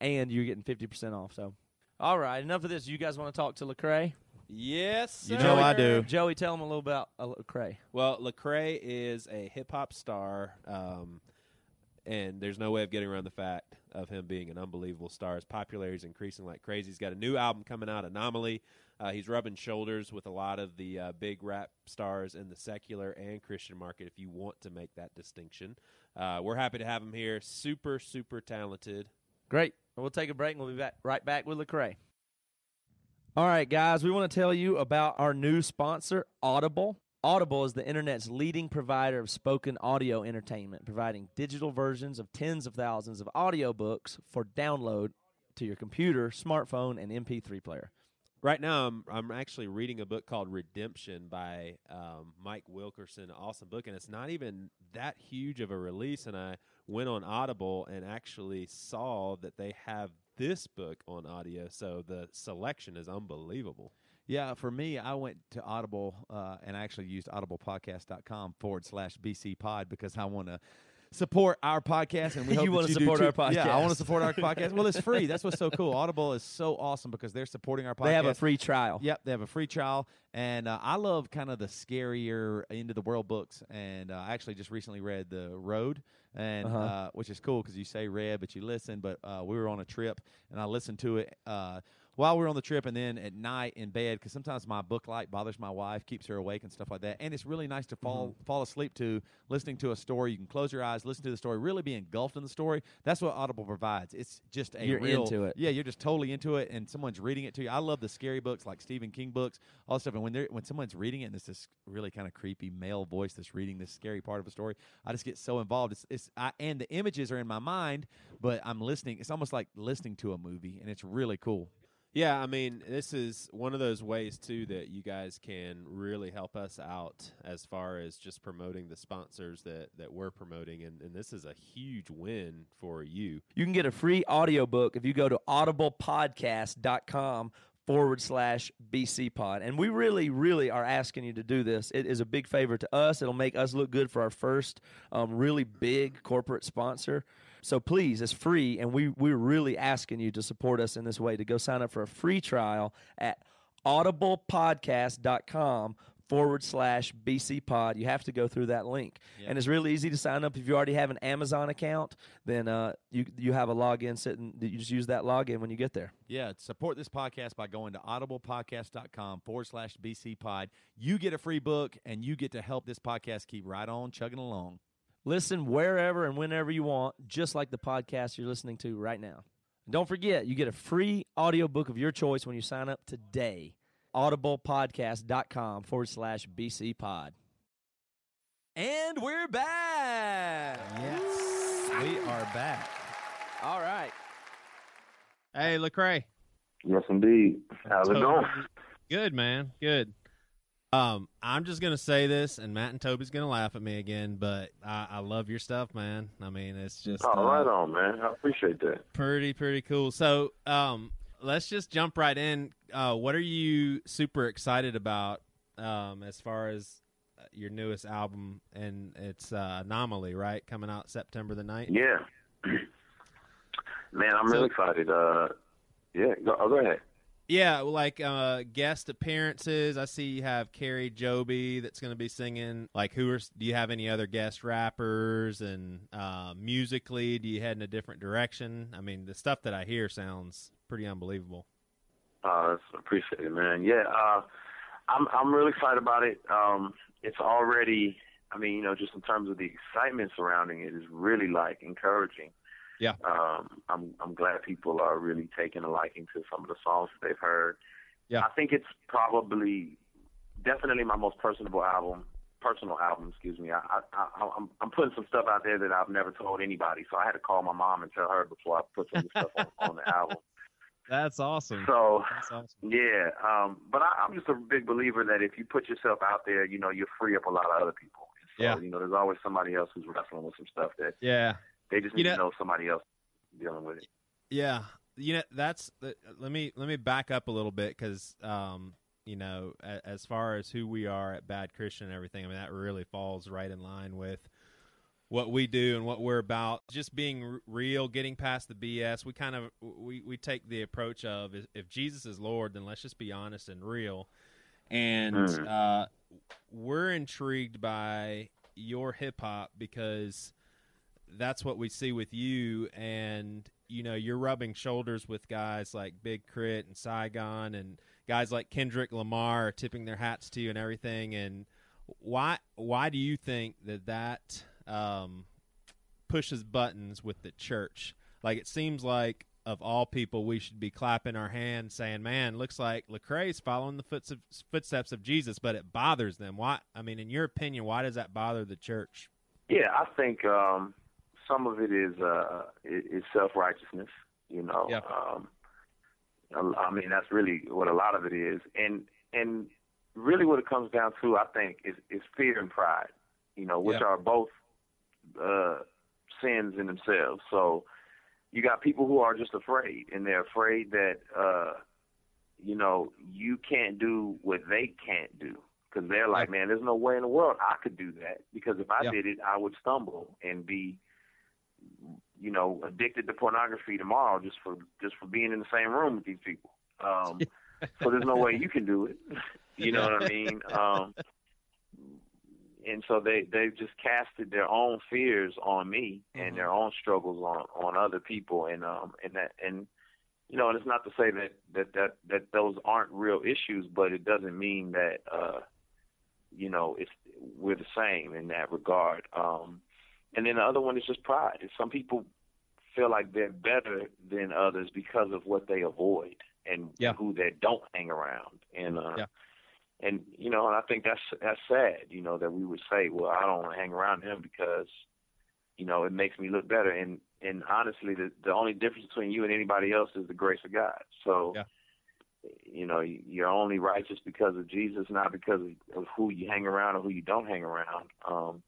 and you're getting fifty percent off. So, all right, enough of this. You guys want to talk to Lecrae? Yes, You know I do. Joey, tell them a little about uh, Lecrae. Well, Lecrae is a hip hop star, um, and there's no way of getting around the fact of him being an unbelievable star. His popularity is increasing like crazy. He's got a new album coming out, Anomaly. Uh, he's rubbing shoulders with a lot of the uh, big rap stars in the secular and Christian market. If you want to make that distinction, uh, we're happy to have him here. Super, super talented. Great. We'll take a break and we'll be back right back with Lecrae. All right, guys, we want to tell you about our new sponsor, Audible. Audible is the internet's leading provider of spoken audio entertainment, providing digital versions of tens of thousands of audiobooks for download to your computer, smartphone, and MP3 player. Right now, I'm I'm actually reading a book called Redemption by um, Mike Wilkerson. Awesome book, and it's not even that huge of a release. And I went on Audible and actually saw that they have this book on audio. So the selection is unbelievable. Yeah, for me, I went to Audible uh, and I actually used audiblepodcast.com forward slash BC pod because I want to support our podcast and we You that you do support our podcast. Yeah, I want to support our podcast. Well, it's free. That's what's so cool. Audible is so awesome because they're supporting our podcast. They have a free trial. Yep, they have a free trial, and uh, I love kind of the scarier into the world books. And uh, I actually just recently read The Road, and Uh-huh. uh, which is cool because you say read, but you listen. But uh, we were on a trip, and I listened to it. While we're on the trip, and then at night in bed, because sometimes my book light bothers my wife, keeps her awake and stuff like that. And it's really nice to fall Mm-hmm. fall asleep to listening to a story. You can close your eyes, listen to the story, really be engulfed in the story. That's what Audible provides. It's just a You're real, into it. yeah, you're just totally into it, and someone's reading it to you. I love the scary books like Stephen King books, all stuff. And when they're when someone's reading it, and it's this really kind of creepy male voice that's reading this scary part of a story, I just get so involved. It's, it's I, and the images are in my mind, but I'm listening. It's almost like listening to a movie, and it's really cool. Yeah, I mean, this is one of those ways too that you guys can really help us out as far as just promoting the sponsors that that we're promoting, and, and this is a huge win for you. You can get a free audiobook if you go to audiblepodcast.com forward slash BC pod. And we really, really are asking you to do this. It is a big favor to us. It'll make us look good for our first um, really big corporate sponsor. So please, it's free, and we, we're really asking you to support us in this way to go sign up for a free trial at audiblepodcast.com forward slash BC pod. You have to go through that link. And it's really easy to sign up. If you already have an Amazon account, then uh, you, you have a login sitting, you just use that login when you get there. Yeah, support this podcast by going to audiblepodcast.com forward slash BC pod. You get a free book, and you get to help this podcast keep right on chugging along. Listen wherever and whenever you want, just like the podcast you're listening to right now. And don't forget, you get a free audiobook of your choice when you sign up today. audiblepodcast.com forward slash BC pod. And we're back. Yes, we are back. All right. Hey, Lecrae. Yes, indeed. How's it So- going? Good man. Good. Um, I'm just gonna say this, and Matt and Toby's gonna laugh at me again, but I, I love your stuff, man. I mean, it's just Oh, uh, right on, man. I appreciate that. pretty pretty cool. So, um, let's just jump right in. Uh, what are you super excited about? Um, as far as uh, your newest album, and it's uh, Anomaly, right? Coming out September the 9th. Yeah. man, I'm So- really excited. Uh, yeah, go, oh, go ahead. Yeah, like uh, guest appearances. I see you have Kari Jobe that's going to be singing. Like, who are? Do you have any other guest rappers? And uh, musically, do you head in a different direction? I mean, the stuff that I hear sounds pretty unbelievable. Uh, appreciate it, man. Yeah, uh, I'm I'm really excited about it. Um, it's already, I mean, you know, just in terms of the excitement surrounding it is really like encouraging. Yeah. Um, I'm I'm glad people are really taking a liking to some of the songs they've heard. Yeah. I think it's probably definitely my most personable album. Personal album, excuse me. I, I, I I'm I'm putting some stuff out there that I've never told anybody, so I had to call my mom and tell her before I put some stuff on, on the album. That's awesome. So That's awesome. yeah, um, but I, I'm just a big believer that if you put yourself out there, you know, you free up a lot of other people. So, Yeah. you know, there's always somebody else who's wrestling with some stuff that Yeah. They just You need to know- know somebody else dealing with it. Yeah, you know that's let me let me back up a little bit because um, you know as far as who we are at Bad Christian and everything, I mean that really falls right in line with what we do and what we're about. Just being r- real, getting past the BS. We kind of we we take the approach of if, if Jesus is Lord, then let's just be honest and real. And Mm. uh, we're intrigued by your hip hop because that's what we see with you. And you know you're rubbing shoulders with guys like Big K.R.I.T. and saigon and guys like kendrick lamar tipping their hats to you and everything. And why why do you think that that um, pushes buttons with the church? Like it seems like of all people we should be clapping our hands saying man looks like lecrae's following the footsteps of jesus but it bothers them. Why i mean in your opinion why does that bother the church? Yeah, I think um, some of it is uh, is self righteousness. You know, Yeah. um, I mean that's really what a lot of it is, and and really what it comes down to, I think, is is fear and pride. You know, which Yeah. are both uh, sins in themselves. So you got people who are just afraid, and they're afraid that uh, you know you can't do what they can't do because they're like, man, there's no way in the world I could do that because if I Yeah. did it, I would stumble and be, you know, addicted to pornography tomorrow just for just for being in the same room with these people. Um, so there's no way you can do it. You know what I mean? Um, and so they they've just casted their own fears on me and their own struggles on on other people and um and that and you know and it's not to say that that that that those aren't real issues but it doesn't mean that uh you know it's we're the same in that regard um and then the other one is just pride some people feel like they're better than others because of what they avoid and Yeah. who they don't hang around and uh Yeah. and you know, and I think that's that's sad, you know, that we would say, well, I don't want to hang around him because, you know, it makes me look better. And and honestly, the the only difference between you and anybody else is the grace of God. So, Yeah. you know, you're only righteous because of Jesus, not because of, of who you hang around or who you don't hang around. Um,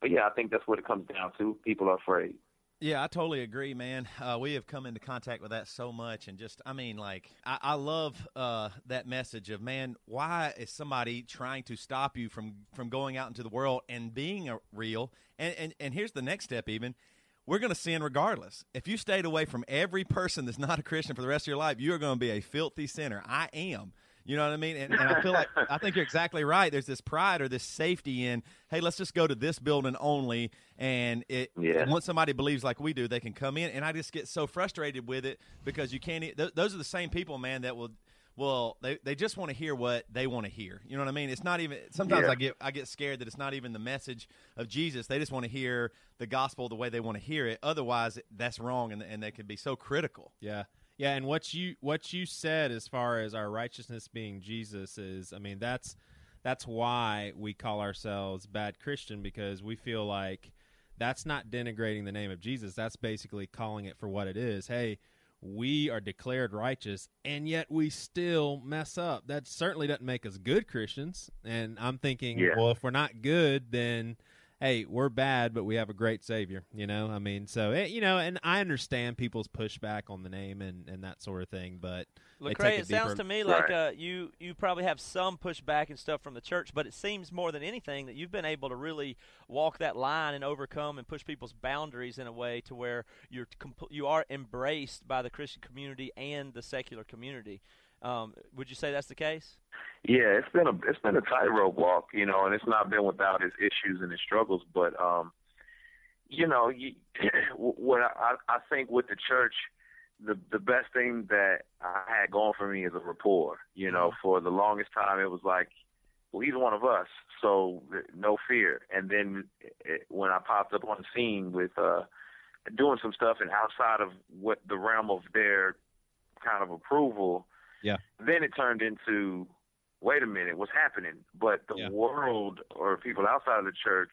but yeah, I think that's what it comes down to. People are afraid. Yeah, I totally agree, man. Uh, we have come into contact with that so much, and just, I mean, like, I, I love uh, that message of, man, why is somebody trying to stop you from from going out into the world and being a real? And and and here's the next step, even. We're going to sin regardless. If you stayed away from every person that's not a Christian for the rest of your life, you are going to be a filthy sinner. I am. You know what I mean? And, and I feel like I think you're exactly right. There's this pride or this safety in, hey, let's just go to this building only, and it Yeah. once somebody believes like we do, they can come in. And I just get so frustrated with it because you can't. Th- those are the same people, man, that will. Well, they, they just want to hear what they want to hear. You know what I mean? It's not even. Sometimes Yeah. I get I get scared that it's not even the message of Jesus. They just want to hear the gospel the way they want to hear it. Otherwise, that's wrong, and and they can be so critical. Yeah. Yeah, and what you what you said as far as our righteousness being Jesus is I mean that's that's why we call ourselves bad Christian because we feel like that's not denigrating the name of Jesus. That's basically calling it for what it is. Hey, we are declared righteous and yet we still mess up. That certainly doesn't make us good Christians. And I'm thinking, Yeah. well, if we're not good, then hey, we're bad, but we have a great Savior. You know, I mean, so eh, you know, and I understand people's pushback on the name and and that sort of thing, but Lecrae, it sounds to me like uh, you you probably have some pushback and stuff from the church, but it seems more than anything that you've been able to really walk that line and overcome and push people's boundaries in a way to where you're compl- you are embraced by the Christian community and the secular community. Um, would you say that's the case? Yeah, it's been a it's been a tightrope walk, you know, and it's not been without its issues and its struggles. But um, you know, you, what I, I think with the church, the the best thing that I had going for me is a rapport. You know, for the longest time, it was like, well, he's one of us, so no fear. And then it, when I popped up on the scene with uh, doing some stuff and outside of what the realm of their kind of approval, Yeah. then it turned into wait a minute, what's happening? But the Yeah. world or people outside of the church,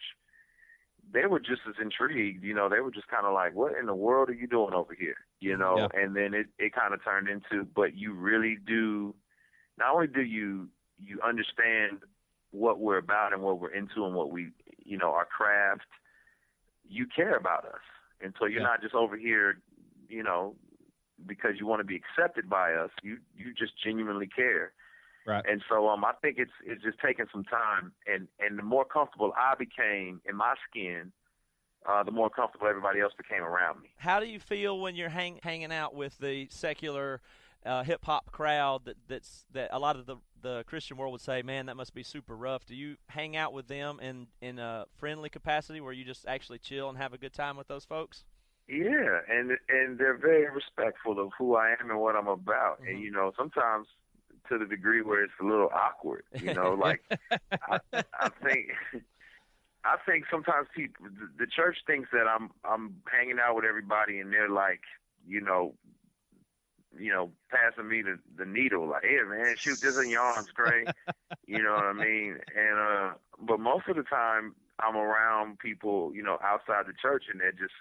they were just as intrigued. You know, they were just kind of like, "What in the world are you doing over here?" You mm-hmm. know, Yeah. and then it it kind of turned into, but you really do. Not only do you you understand what we're about and what we're into and what we, you know, our craft, you care about us, and so you're Yeah. not just over here, you know, because you want to be accepted by us. You you just genuinely care. Right. And so um I think it's it's just taking some time and and the more comfortable I became in my skin, uh the more comfortable everybody else became around me. How do you feel when you're hang, hanging out with the secular uh, hip hop crowd that that's that a lot of the the Christian world would say, man, that must be super rough. Do you hang out with them in in a friendly capacity where you just actually chill and have a good time with those folks? Yeah, and and they're very respectful of who I am and what I'm about. Mm-hmm. And you know, sometimes to the degree where it's a little awkward, you know, like I, I think I think sometimes people the, church thinks that I'm I'm hanging out with everybody and they're like, you know, you know, passing me the the needle like, "Hey man, shoot this in your arms, Gray." you know what I mean? And uh but most of the time I'm around people, you know, outside the church and they're just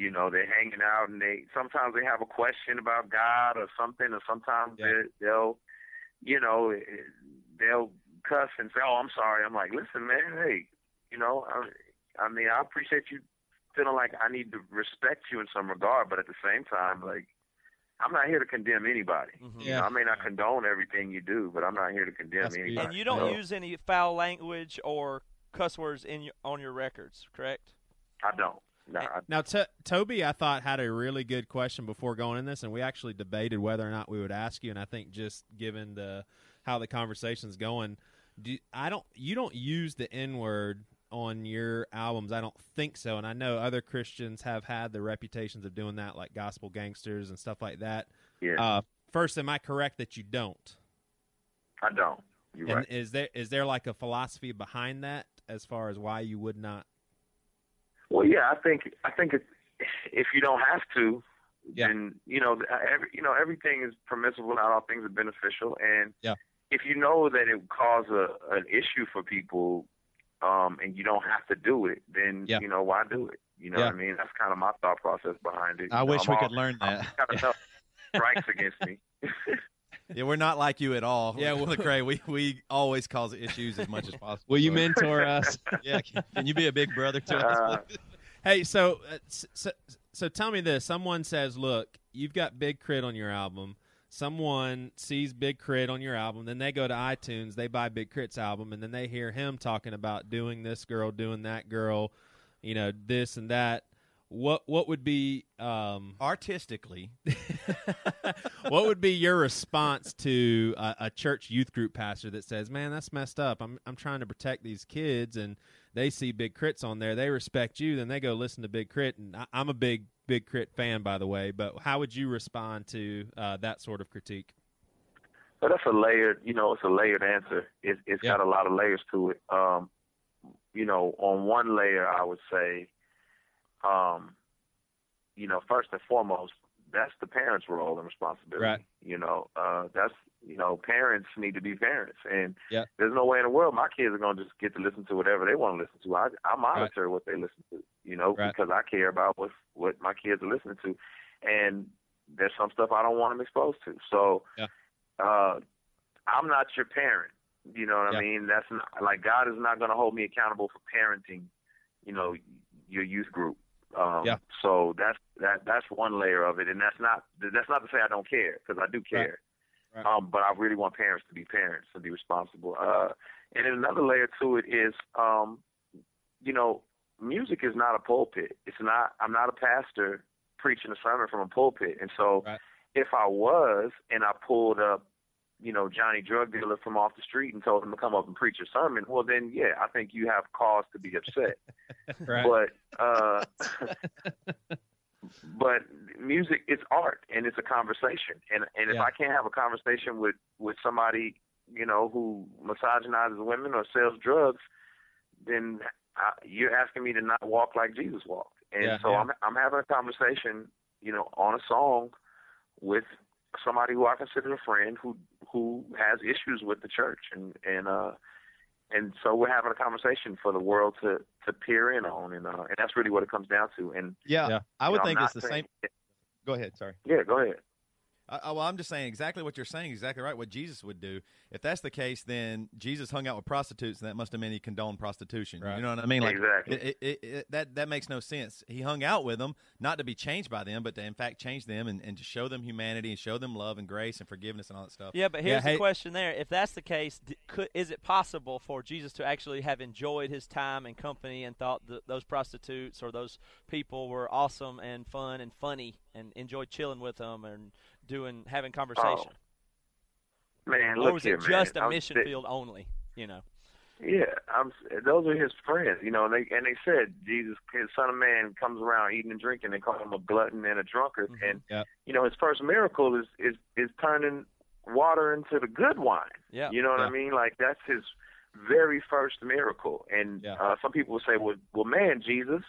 you know, they're hanging out and they sometimes they have a question about God or something or sometimes Yeah. they they'll you know, eh, they'll cuss and say, "Oh, I'm sorry." I'm like, "Listen, man, hey, you know, I, I mean, I appreciate you feeling like I need to respect you in some regard, but at the same time, like, I'm not here to condemn anybody. Mhm. You know, I may not condone everything you do, but I'm not here to condemn That's anybody. And you don't So, use any foul language or cuss words in your, on your records, correct? I don't. No, Now, to Toby, I thought had a really good question before going in this, and we actually debated whether or not we would ask you. And I think just given the how the conversation's going, do, I don't you don't use the N word on your albums. I don't think so. And I know other Christians have had the reputations of doing that, like gospel gangsters and stuff like that. yeah, Uh, first, am I correct that you don't? I don't. You're And right. is there is there like a philosophy behind that as far as why you would not? Well, yeah, I think I think it, if you don't have to, Yeah. then you know every you know everything is permissible. Not all things are beneficial, and Yeah. if you know that it would cause a an issue for people, um, and you don't have to do it, then Yeah. you know why do it? You know Yeah. what I mean? That's kind of my thought process behind it. I You wish I'm we all- could learn that. Got enough strikes against me. Yeah, we're not like you at all. Yeah, Yeah, well- Lecrae, we we always cause issues as much as possible. Will you mentor us? Yeah, can, can you be a big brother to us? Uh, please? Hey, so, uh, so so tell me this: someone says, "Look, you've got Big K.R.I.T. on your album." Someone sees Big K.R.I.T. on your album, then they go to iTunes, they buy Big K.R.I.T.'s album, and then they hear him talking about doing this girl, doing that girl, you know, this and that. What what would be um, Artistically, what would be your response to a, a church youth group pastor that says, "Man, that's messed up. I'm I'm trying to protect these kids, and they see Big K.R.I.T.s on there. They respect you, then they go listen to Big Crit." And I, I'm a big Big K.R.I.T. fan, by the way. But how would you respond to uh, that sort of critique? But that's a layered, you know, it's a layered answer. It, it's Yeah. got a lot of layers to it. Um, you know, on one layer, I would say, um, you know, first and foremost, that's the parents' role and responsibility. Right. You know, uh, that's you know, parents need to be parents, and Yeah. there's no way in the world my kids are gonna just get to listen to whatever they want to listen to. I, I monitor what they listen to, you know, Right. because I care about what what my kids are listening to, and there's some stuff I don't want them exposed to. So, Yeah. uh, I'm not your parent. You know what. I mean? That's not, like God is not going to hold me accountable for parenting. You know, your youth group. Um, Yeah. So that's that. That's one layer of it, and that's not that's not to say I don't care because I do care. Right. Um, but I really want parents to be parents and be responsible. Uh, and then another layer to it is, um, you know, music is not a pulpit. It's not. I'm not a pastor preaching a sermon from a pulpit, and so Right. if I was and I pulled up you know, Johnny drug dealer from off the street and told him to come up and preach a sermon, well then yeah, I think you have cause to be upset. Right. But uh but music is art and it's a conversation. And and if Yeah. I can't have a conversation with with somebody, you know, who misogynizes women or sells drugs, then I, you're asking me to not walk like Jesus walked. And Yeah, so yeah. I'm I'm having a conversation, you know, on a song with somebody who I consider a friend who who has issues with the church and and uh and so we're having a conversation for the world to to peer in on, and uh, and that's really what it comes down to. And Yeah, Yeah. I would know, think it's the saying- same. Go ahead. Sorry. Yeah, go ahead. Uh, well, I'm just saying exactly what you're saying. Exactly right. What Jesus would do. If that's the case, then Jesus hung out with prostitutes, and that must have meant he condoned prostitution. Right. You know what I mean? Like Exactly. it, it, it, it, that that makes no sense. He hung out with them not to be changed by them, but to in fact change them and, and to show them humanity and show them love and grace and forgiveness and all that stuff. Yeah, but Yeah, here's hey- the question there. If that's the case, d- could, is it possible for Jesus to actually have enjoyed his time and company and thought that those prostitutes or those people were awesome and fun and funny and enjoyed chilling with them and doing having conversation? Man, or look was here, it just a I'm- mission they- field only? You know. Yeah, I'm. Those are his friends, you know. And they and they said Jesus, his Son of Man, comes around eating and drinking. They call him a glutton and a drunkard. Mm-hmm. And Yep. you know, his first miracle is is is turning water into the good wine. Yeah. You know what Yeah. I mean? Like that's his very first miracle. And Yeah. uh, some people will say, "Well, well, man, Jesus,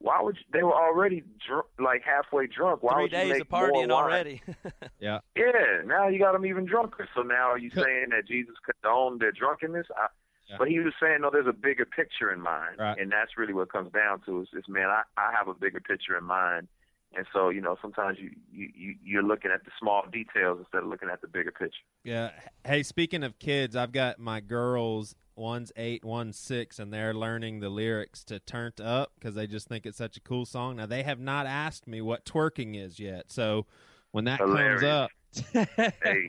why would you, they were already dr- like halfway drunk? Why Three would you days make of partying more already. Yeah. Yeah, now you got them even drunker. So now are you saying that Jesus condoned their drunkenness? I, Yeah. But he was saying, no, there's a bigger picture in mind, Right. and that's really what it comes down to. Is, is man, I, I have a bigger picture in mind, and so you know sometimes you, you you you're looking at the small details instead of looking at the bigger picture. Yeah. Hey, speaking of kids, I've got my girls. One's eight, one's six, and they're learning the lyrics to "Turned Up" because they just think it's such a cool song. Now they have not asked me what twerking is yet, so when that Hilarious. comes up, Hey,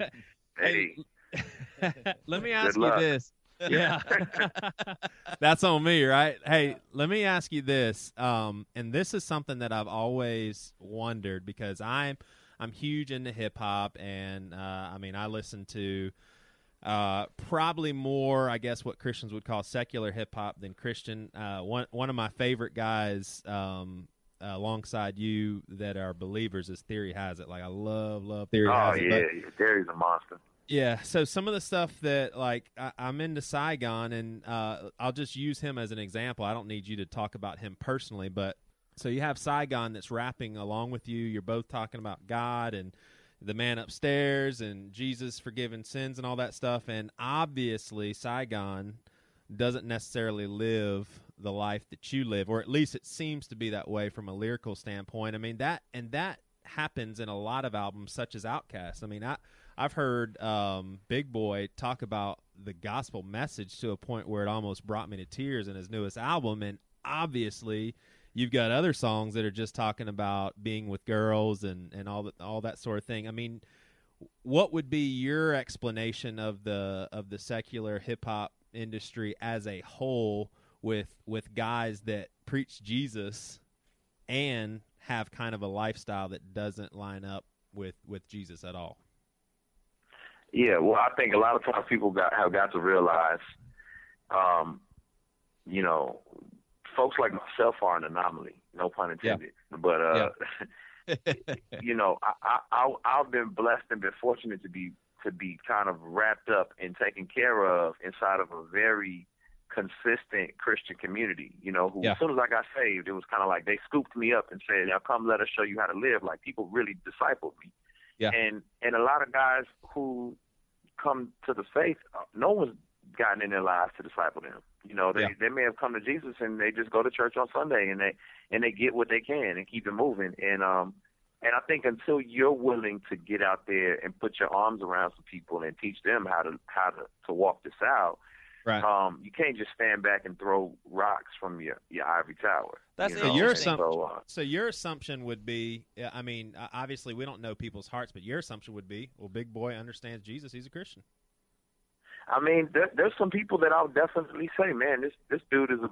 hey, let me ask you this. Yeah, that's on me, right? Hey, let me ask you this, um, and this is something that I've always wondered because I'm I'm huge into hip hop, and uh, I mean I listen to uh, probably more, I guess, what Christians would call secular hip hop than Christian. Uh, one one of my favorite guys. Um, alongside you that are believers is Theory Hazit like i love love theory oh has it yeah, yeah, Terry's a monster. yeah, so some of the stuff that like I, I'm into Saigon, and uh, I'll just use him as an example. I don't need you to talk about him personally, but so you have Saigon that's rapping along with you. You're both talking about God and the man upstairs and Jesus forgiving sins and all that stuff. And obviously, Saigon doesn't necessarily live the life that you live, or at least it seems to be that way from a lyrical standpoint. I mean that, and that happens in a lot of albums, such as Outkast. I mean, I I've heard um, Big Boi talk about the gospel message to a point where it almost brought me to tears in his newest album, and obviously. You've got other songs that are just talking about being with girls and, and all that all that sort of thing. I mean, what would be your explanation of the of the secular hip hop industry as a whole with with guys that preach Jesus and have kind of a lifestyle that doesn't line up with with Jesus at all? Yeah, well, I think a lot of times people got have got to realize, um, you know, folks like myself are an anomaly. No pun intended. But uh, you know, I, I I I've been blessed and been fortunate to be to be kind of wrapped up and taken care of inside of a very consistent Christian community. You know, who Yeah. as soon as I got saved, it was kind of like they scooped me up and said, "Now come, let us show you how to live." Like people really discipled me. Yeah. And and a lot of guys who come to the faith, uh, no one's gotten in their lives to disciple them. You know, they Yeah. they may have come to Jesus and they just go to church on Sunday and they and they get what they can and keep it moving. And um and I think until you're willing to get out there and put your arms around some people and teach them how to how to to walk this out, Right. um, you can't just stand back and throw rocks from your your ivory tower. That's you So know? your assumption, so, uh, so your assumption would be, I mean, uh, obviously we don't know people's hearts, but your assumption would be, well, Big Boi understands Jesus; he's a Christian. I mean, there, there's some people that I'll definitely say, man, this this dude is a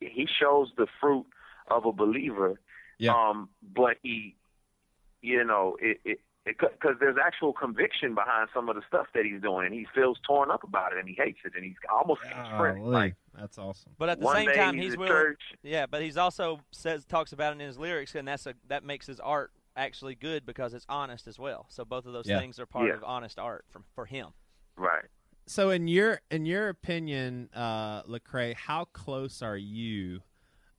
he shows the fruit of a believer. Yeah. Um, but he, you know, it it because there's actual conviction behind some of the stuff that he's doing, and he feels torn up about it, and he hates it, and he's almost schizophrenic. Like that's awesome. But at the same time, he's, he's willing. church. Yeah, but he's also says talks about it in his lyrics, and that's a that makes his art actually good because it's honest as well. So both of those Yeah. things are part Yeah. of honest art for for him. Right. So, in your in your opinion, uh, Lecrae, how close are you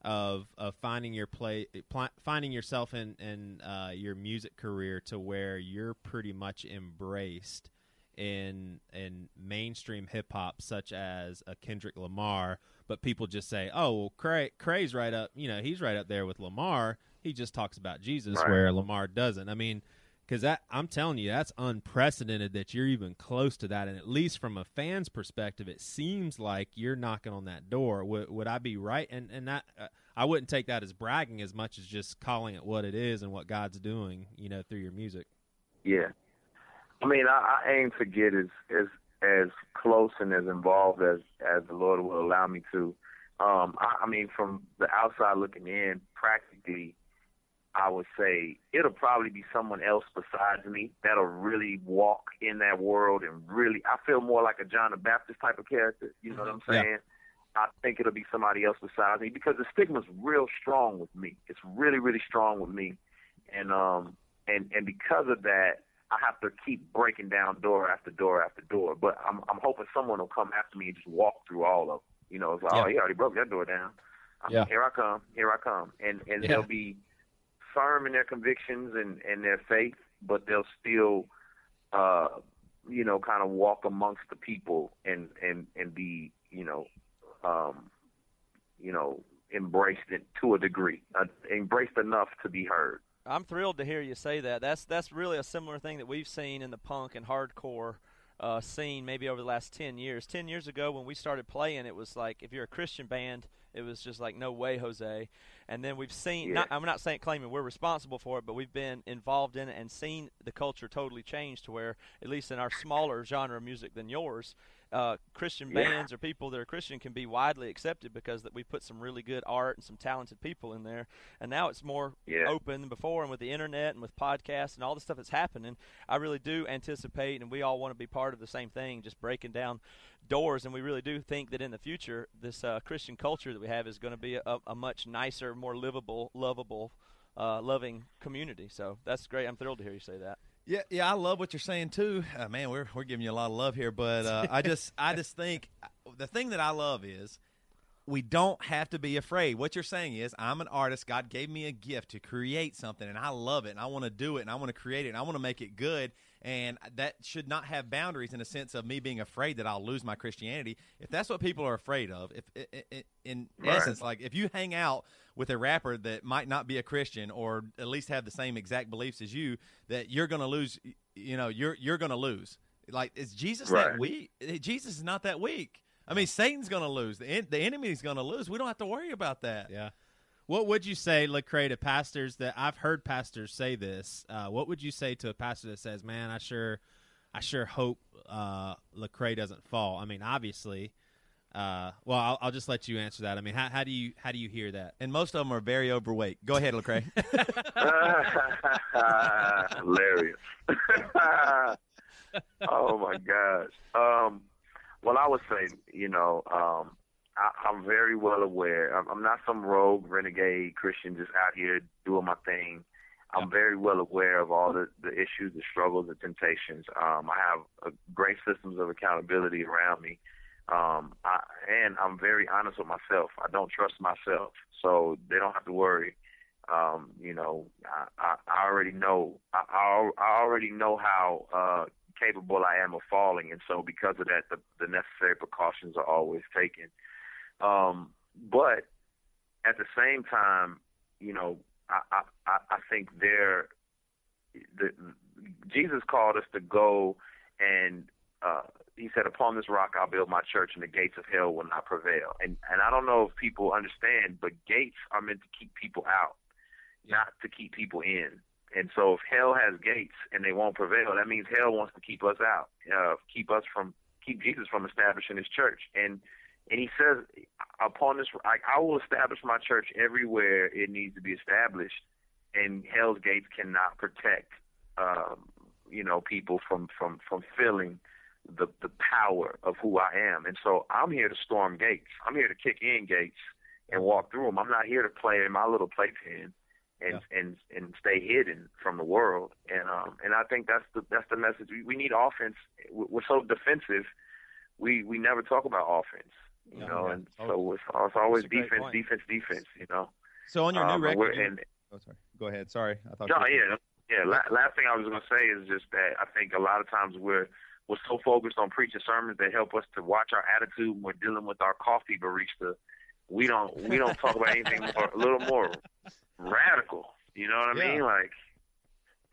of of finding your play, pl- finding yourself in in uh, your music career to where you're pretty much embraced in in mainstream hip hop, such as a Kendrick Lamar, but people just say, "Oh, well, Cray, Cray's right up. You know, he's right up there with Lamar. He just talks about Jesus, Right. where Lamar doesn't." I mean, because I'm telling you, that's unprecedented that you're even close to that, and at least from a fan's perspective, it seems like you're knocking on that door. Would, would I be right? And and that uh, I wouldn't take that as bragging as much as just calling it what it is and what God's doing, you know, through your music. Yeah. I mean, I, I aim to get as as as close and as involved as as the Lord will allow me to. Um, I, I mean, from the outside looking in, practically, I would say it'll probably be someone else besides me that'll really walk in that world and really. I feel more like a John the Baptist type of character. You know what I'm saying? Yeah. I think it'll be somebody else besides me because the stigma's real strong with me. It's really, really strong with me, and um, and and because of that, I have to keep breaking down door after door after door. But I'm I'm hoping someone will come after me and just walk through all of them. You know, it's like, oh, he already broke that door down. Yeah. Here I come, here I come, and and Yeah. they'll be firm in their convictions and and their faith, but they'll still, uh, you know, kind of walk amongst the people and and and be, you know, um, you know, embraced it to a degree, uh, embraced enough to be heard. I'm thrilled to hear you say that. That's that's really a similar thing that we've seen in the punk and hardcore uh, scene maybe over the last ten years. Ten years ago when we started playing, it was like if you're a Christian band, it was just like no way, Jose. And then we've seen. Yeah. Not, I'm not saying claiming we're responsible for it, but we've been involved in it and seen the culture totally change to where, at least in our smaller genre of music than yours, uh, Christian Yeah. bands or people that are Christian can be widely accepted because that we put some really good art and some talented people in there. And now it's more Yeah. open than before, and with the internet and with podcasts and all the stuff that's happening, I really do anticipate, and we all want to be part of the same thing, just breaking down doors. And we really do think that in the future, this uh, Christian culture that we have is going to be a, a much nicer, more livable, lovable, uh, loving community. So that's great. I'm thrilled to hear you say that. Yeah, yeah, I love what you're saying too. Uh, man, we're we're giving you a lot of love here, but uh, I just I just think the thing that I love is we don't have to be afraid. What you're saying is I'm an artist. God gave me a gift to create something, and I love it, and I want to do it, and I want to create it, and I want to make it good. And that should not have boundaries in a sense of me being afraid that I'll lose my Christianity. If that's what people are afraid of, if in Right. essence, like if you hang out with a rapper that might not be a Christian or at least have the same exact beliefs as you, that you're going to lose. You know, you're you're going to lose. Like, is Jesus that weak? Jesus is not that weak. I mean, Satan's going to lose. The en- the enemy's going to lose. We don't have to worry about that. Yeah. What would you say, Lecrae, to pastors that I've heard pastors say this? Uh, what would you say to a pastor that says, "Man, I sure, I sure hope uh, Lecrae doesn't fall"? I mean, obviously. Uh, well, I'll, I'll just let you answer that. I mean, how, how do you how do you hear that? And most of them are very overweight. Go ahead, Lecrae. Hilarious. oh my gosh. Um, well, I would say, you know, um, I, I'm very well aware. I'm, I'm not some rogue renegade Christian just out here doing my thing. I'm very well aware of all the, the issues, the struggles, the temptations. Um, I have a great systems of accountability around me. Um, I, and I'm very honest with myself. I don't trust myself, so they don't have to worry. Um, you know, I, I, I already know. I, I, I already know how uh, capable I am of falling, and so because of that, the, the necessary precautions are always taken. Um, but at the same time, you know, I, I, I think there, the, Jesus called us to go and uh, he said, "Upon this rock I'll build my church, and the gates of hell will not prevail." And and I don't know if people understand, but gates are meant to keep people out, not to keep people in. And so, if hell has gates and they won't prevail, that means hell wants to keep us out, uh, keep us from, keep Jesus from establishing His church. And and He says, "Upon this, I, I will establish my church everywhere it needs to be established, and hell's gates cannot protect, um, you know, people from from from feeling." The the power of who I am. And so I'm here to storm gates. I'm here to kick in gates and walk through them. I'm not here to play in my little playpen and and and stay hidden from the world. And um and I think that's the that's the message. We, we need offense. We're so defensive. We we never talk about offense. You Yeah. know, Yeah. and so it's, it's always that's a great defense, point. defense, defense. You know. So on your Um, new and record, and oh, sorry. Go ahead. Sorry, I thought. no, you- yeah, yeah. La- last thing I was going to say is just that I think a lot of times we're was so focused on preaching sermons that help us to watch our attitude when we're dealing with our coffee barista. We don't we don't talk about anything more a little more radical. You know what I Yeah. mean? Like,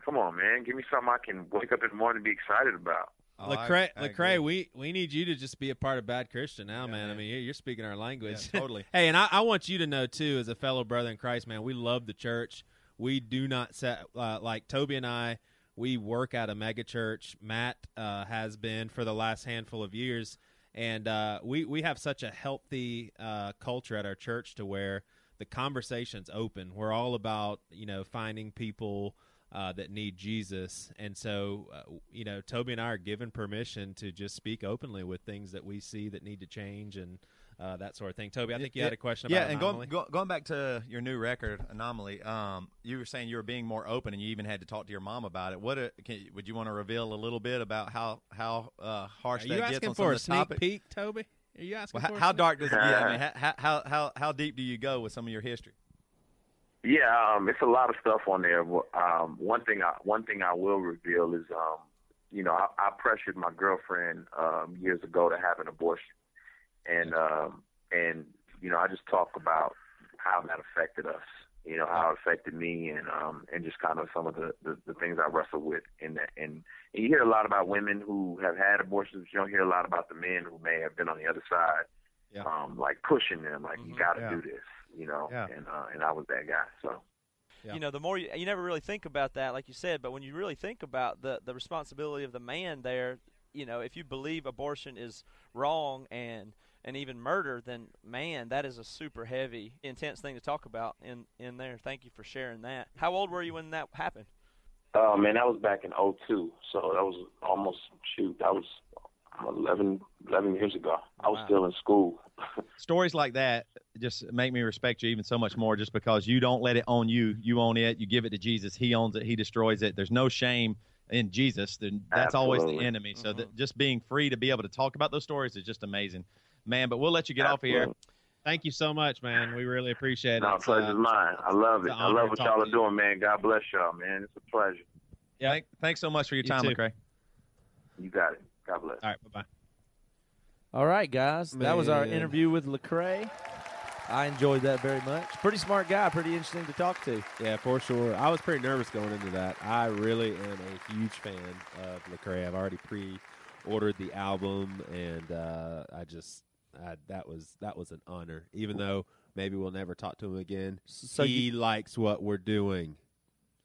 come on, man, give me something I can wake up in the morning and be excited about. Oh, I- Lecrae, I Lecrae, agree. we we need you to just be a part of Bad Christian now, Yeah, man. I mean, you're, you're speaking our language. Yeah, totally. hey, and I, I want you to know too, as a fellow brother in Christ, man, we love the church. We do not set uh, like Toby and I. We work at a mega church. Matt uh, has been for the last handful of years, and uh, we we have such a healthy uh, culture at our church to where the conversation's open. We're all about you know finding people uh, that need Jesus, and so uh, you know Toby and I are given permission to just speak openly with things that we see that need to change and uh, that sort of thing. Toby, I think you Yeah, had a question about yeah, and anomaly. going, go, going back to your new record, Anomaly. Um, you were saying you were being more open, and you even had to talk to your mom about it. What a, can, would you want to reveal a little bit about how how uh, harsh Are that you gets asking on some for of a the sneak topic? peek, Toby? Are you asking Well, for how, how dark does it get? I mean, how, how how how deep do you go with some of your history? Yeah, um, it's a lot of stuff on there. Um, one thing I one thing I will reveal is, um, you know, I, I pressured my girlfriend um, years ago to have an abortion, and um, and you know, I just talk about how that affected us. You know, how it affected me, and um, and just kind of some of the, the the things I wrestle with in that. And, and you hear a lot about women who have had abortions. You don't hear a lot about the men who may have been on the other side, Yeah. um, like pushing them, like you Mhm. got to Yeah. do this. You know, Yeah. and uh, and I was that guy. So. Yeah. You know, the more you, you never really think about that, like you said, but when you really think about the the responsibility of the man there, you know, if you believe abortion is wrong and and even murder, then man, that is a super heavy, intense thing to talk about in in there. Thank you for sharing that. How old were you when that happened? Oh man, that was back in '02, so that was almost shoot. That was 11, 11 years ago. I was Wow. still in school. Stories like that just make me respect you even so much more, just because you don't let it own you. You own it. You give it to Jesus. He owns it. He destroys it. There's no shame in Jesus. Then that's always the enemy. So Mm-hmm. that just being free to be able to talk about those stories is just amazing, man. But we'll let you get off of here. Thank you so much, man. We really appreciate it. No, It's, pleasure's uh, mine. I love it. I love what y'all to are you. doing, man. God bless y'all, man. It's a pleasure. Yeah. Thank, thanks so much for your You time, too. Lecrae. You got it. God bless. All right, bye bye. All right, guys. That was our interview with Lecrae. I enjoyed that very much. Pretty smart guy. Pretty interesting to talk to. Yeah, for sure. I was pretty nervous going into that. I really am a huge fan of Lecrae. I've already pre-ordered the album, and uh, I just I, that was that was an honor. Even though maybe we'll never talk to him again, So he you- likes what we're doing.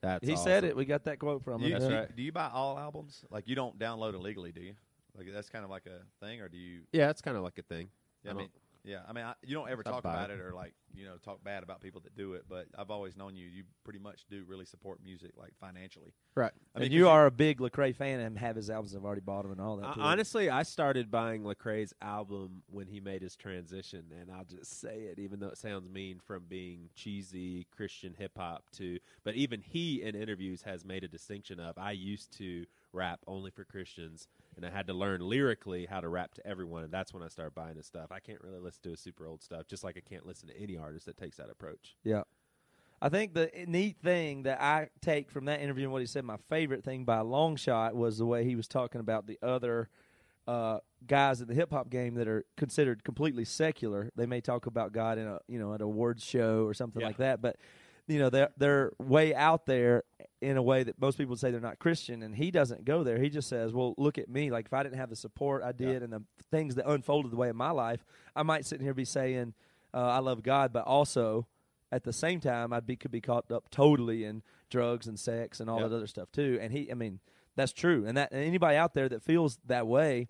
That's he said it. We got that quote from him. You- That's do, you- right. do you buy all albums? Like you don't download illegally, do you? Like that's kind of like a thing, or do you? Yeah, it's kind of like a thing. I, I mean, don't- yeah. I mean, I, you don't ever talk about it. it or like you know talk bad about people that do it. But I've always known you. You pretty much do really support music, like financially. Right. I mean, and 'cause you are a big Lecrae fan and have his albums. I've already bought them and all that. Too. honestly, I started buying Lecrae's album when he made his transition, and I'll just say it, even though it sounds mean, from being cheesy Christian hip hop to. But even he, in interviews, has made a distinction of I used to rap only for Christians, and I had to learn lyrically how to rap to everyone, and that's when I started buying his stuff. I can't really listen to his super old stuff, just like I can't listen to any artist that takes that approach. Yeah. I think the neat thing that I take from that interview and what he said, my favorite thing by a long shot was the way he was talking about the other uh, guys in the hip hop game that are considered completely secular. They may talk about God in a you know at a awards show or something Yeah. like that, but you know they're they're way out there in a way that most people would say they're not Christian, and he doesn't go there. He just says, "Well, look at me. Like if I didn't have the support I did and the things that unfolded the way in my life, I might sit here and be saying." uh, I love God, but also at the same time, I be, could be caught up totally in drugs and sex and all that other stuff too. And he, I mean, that's true. And that and anybody out there that feels that way,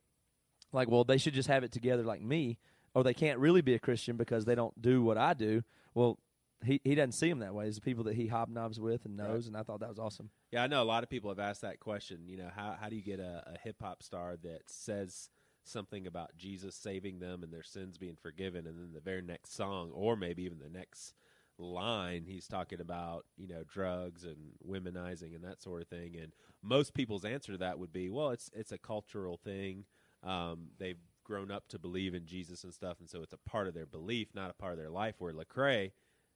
like, well, they should just have it together like me, or they can't really be a Christian because they don't do what I do. Well, he he doesn't see them that way. It's the people that he hobnobs with and knows, and I thought that was awesome. Yeah, I know a lot of people have asked that question. You know, how how do you get a, a hip hop star that says something about Jesus saving them and their sins being forgiven, and then the very next song, or maybe even the next line, he's talking about you know drugs and womenizing and that sort of thing. And most people's answer to that would be, well, it's it's a cultural thing. Um, they've grown up to believe in Jesus and stuff, and so it's a part of their belief, not a part of their life. Where Lecrae,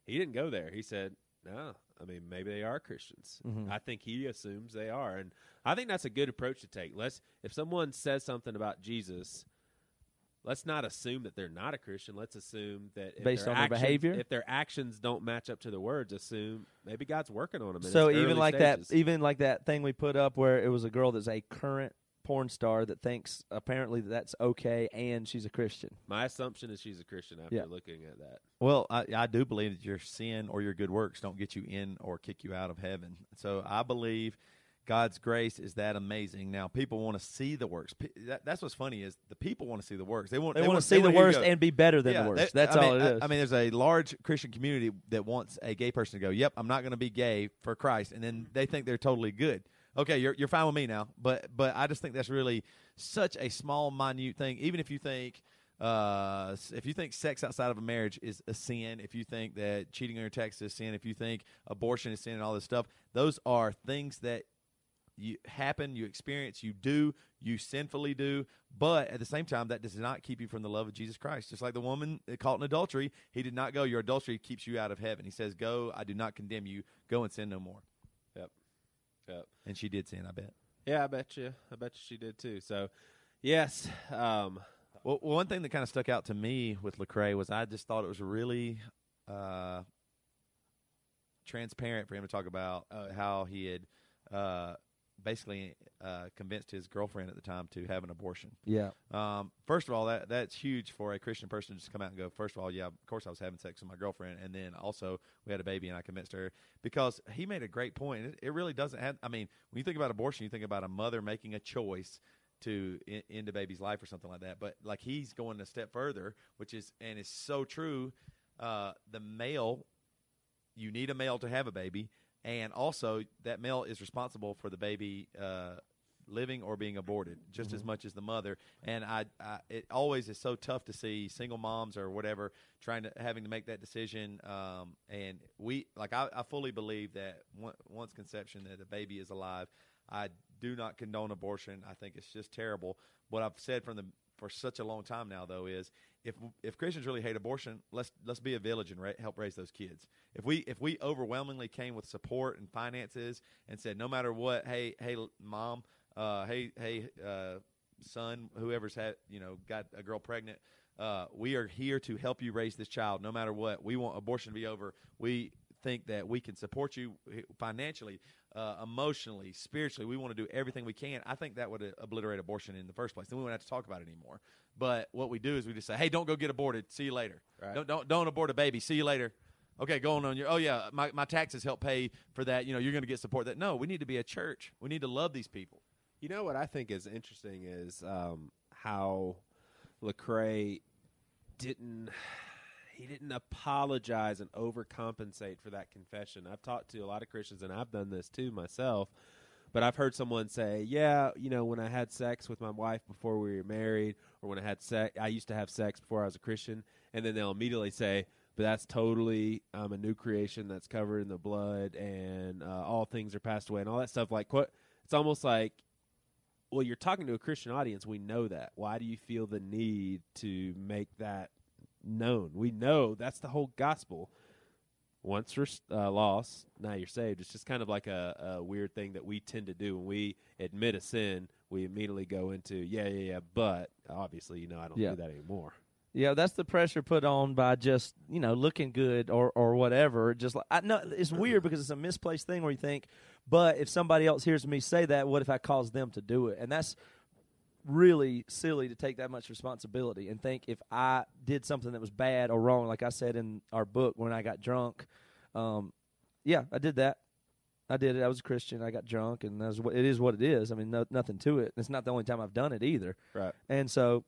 he didn't go there. He said, no, I mean maybe they are Christians. Mhm. I think he assumes they are, and I think that's a good approach to take. Let's if someone says something about Jesus, let's not assume that they're not a Christian. Let's assume that if Based their on their behavior? if their actions don't match up to the words, assume maybe God's working on them. So even like stages. that, even like that thing we put up where it was a girl that's a current porn star that thinks apparently that that's okay and she's a Christian. My assumption is she's a Christian after Yeah. looking at that. Well, I, I do believe that your sin or your good works don't get you in or kick you out of heaven. So I believe God's grace is that amazing. Now people want to see the works. Pe- That, that's what's funny is the people want to see the works. They want They, want to see the wanna hear you worst and be better than Yeah, the worst. they- that's I all mean, it uh, I- I mean, there's a large Christian community that wants a gay person to go, "Yep, I'm not going to be gay for Christ," and then they think they're totally good. Okay, you're you're fine with me now, but but I just think that's really such a small, minute thing. Even if you think. Uh, if you think sex outside of a marriage is a sin, if you think that cheating on your text is sin, if you think abortion is sin, and all this stuff, those are things that you happen, you experience, you do, you sinfully do, but at the same time, that does not keep you from the love of Jesus Christ. Just like the woman caught in adultery, he did not go. Your adultery keeps you out of heaven. He says, "Go, I do not condemn you. Go and sin no more." Yep. And she did sin. I bet. Yeah, I bet you. I bet you she did too. So, yes. Um, Well, one thing that kind of stuck out to me with Lecrae was I just thought it was really uh, transparent for him to talk about uh, how he had uh, basically uh, convinced his girlfriend at the time to have an abortion. yeah. Um, first of all, that that's huge for a Christian person to just come out and go. First of all, yeah, of course I was having sex with my girlfriend, and then also we had a baby, and I convinced her because he made a great point. It, it really doesn't have. I mean, when you think about abortion, you think about a mother making a choice to in, end a baby's life or something like that. But like he's going a step further, which is and is so true. Uh, the male, you need a male to have a baby, and also that male is responsible for the baby. Uh, living or being aborted just as much as the mother. And I, I it always is so tough to see single moms or whatever trying to having to make that decision um, and we like I, I fully believe that on- once conception that a baby is alive I do not condone abortion. I think it's just terrible. What I've said from the for such a long time now though is if if Christians really hate abortion let's let's be a village and ra- help raise those kids if we if we overwhelmingly came with support and finances and said no matter what hey hey mom uh, hey, hey, uh, son, whoever's had, you know, got a girl pregnant, uh, we are here to help you raise this child no matter what. We want abortion to be over. We think that we can support you financially, uh, emotionally, spiritually. We want to do everything we can. I think that would uh, obliterate abortion in the first place. Then we wouldn't have to talk about it anymore. But what we do is we just say, hey, don't go get aborted. See you later. Right. Don't, don't, don't abort a baby. See you later. Okay, going on your. Oh yeah, my, my taxes help pay for that. You know, you're going to get support. That no, we need to be a church. We need to love these people. You know what I think is interesting is um, how Lecrae didn't he didn't apologize and overcompensate for that confession. I've talked to a lot of Christians and I've done this too myself. But I've heard someone say, "Yeah, you know, when I had sex with my wife before we were married, or when I had sex, I used to have sex before I was a Christian," and then they'll immediately say, "But that's totally um, a new creation that's covered in the blood, and uh, all things are passed away, and all that stuff." Like? It's almost like well, you're talking to a Christian audience. We know that. Why do you feel the need to make that known? We know that's the whole gospel. Once you're uh, lost, now you're saved. It's just kind of like a, a weird thing that we tend to do when we admit a sin. We immediately go into yeah, yeah, yeah. But obviously, you know, I don't Yeah. do that anymore. Yeah, that's the pressure put on by just you know looking good or or whatever. Just like I know it's weird because it's a misplaced thing where you think, but if somebody else hears me say that, what if I cause them to do it? And that's really silly to take that much responsibility and think if I did something that was bad or wrong, like I said in our book when I got drunk. Um, yeah, I did that. I did it. I was a Christian. I got drunk, and that's what it is. What it is. I mean, no, nothing to it. It's not the only time I've done it either. Right. And so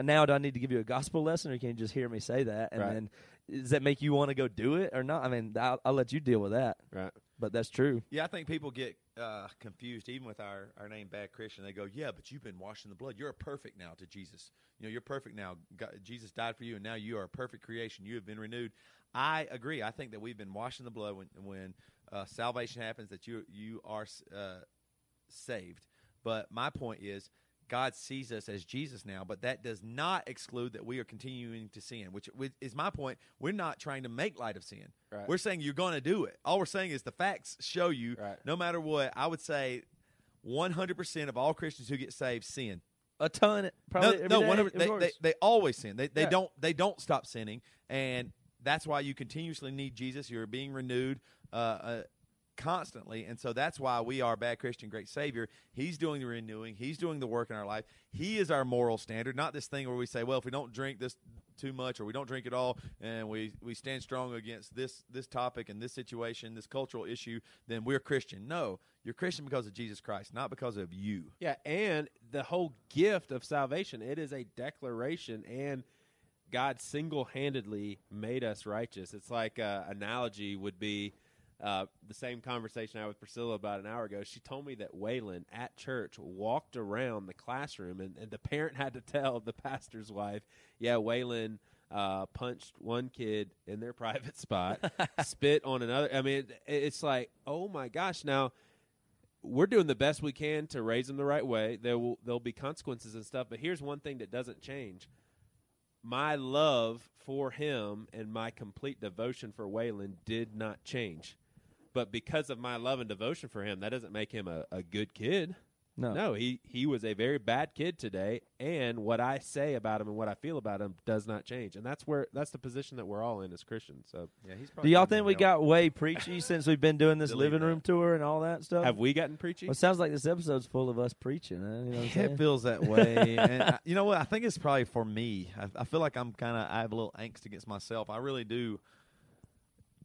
now do I need to give you a gospel lesson, or can you just hear me say that? And Right. then does that make you want to go do it or not? I mean, I'll, I'll let you deal with that. Right. But that's true. Yeah, I think people get uh, confused even with our, our name Bad Christian. They go, "Yeah, but you've been washed in the blood. You're perfect now to Jesus. You know, you're perfect now. God, Jesus died for you, and now you are a perfect creation. You have been renewed." I agree. I think that we've been washed in the blood when when uh, salvation happens. That you you are uh, saved. But my point is, God sees us as Jesus now, but that does not exclude that we are continuing to sin, which, is my point. We're not trying to make light of sin. Right. We're saying you're going to do it. All we're saying is the facts show you, Right. no matter what, I would say 100% of all Christians who get saved sin. A ton, probably. no, no, 100 of they, they, they always sin. They, they Yeah. don't they don't stop sinning, and that's why you continuously need Jesus. You're being renewed uh, uh, constantly, and so that's why we are bad Christian, great Savior. He's doing the renewing. He's doing the work in our life. He is our moral standard, not this thing where we say, well, if we don't drink this too much or we don't drink at all, and we we stand strong against this this topic and this situation, this cultural issue, then we're Christian. No, you're Christian because of Jesus Christ, not because of you. Yeah, and the whole gift of salvation, it is a declaration and God single-handedly made us righteous. It's like uh, analogy would be uh, the same conversation I had with Priscilla about an hour ago. She told me that Waylon at church walked around the classroom, and, and the parent had to tell the pastor's wife, "Yeah, Waylon." Uh, punched one kid in their private spot, spit on another. I mean, it, it's like, oh my gosh! Now, we're doing the best we can to raise them the right way. There will there'll be consequences and stuff, but here's one thing that doesn't change. My love for him and my complete devotion for Waylon did not change. But because of my love and devotion for him, that doesn't make him a, a good kid. No. No, he, he was a very bad kid today, and what I say about him and what I feel about him does not change. And that's where that's the position that we're all in as Christians. So Yeah, he's Do y'all think we got way preachy since we've been doing this Delete living that. room tour and all that stuff? have we gotten preachy? Well, it sounds like this episode's full of us preaching. Huh? You know what I'm It saying? feels that way, and I, you know what? I think it's probably for me. I, I feel like I'm kind of I have a little angst against myself. I really do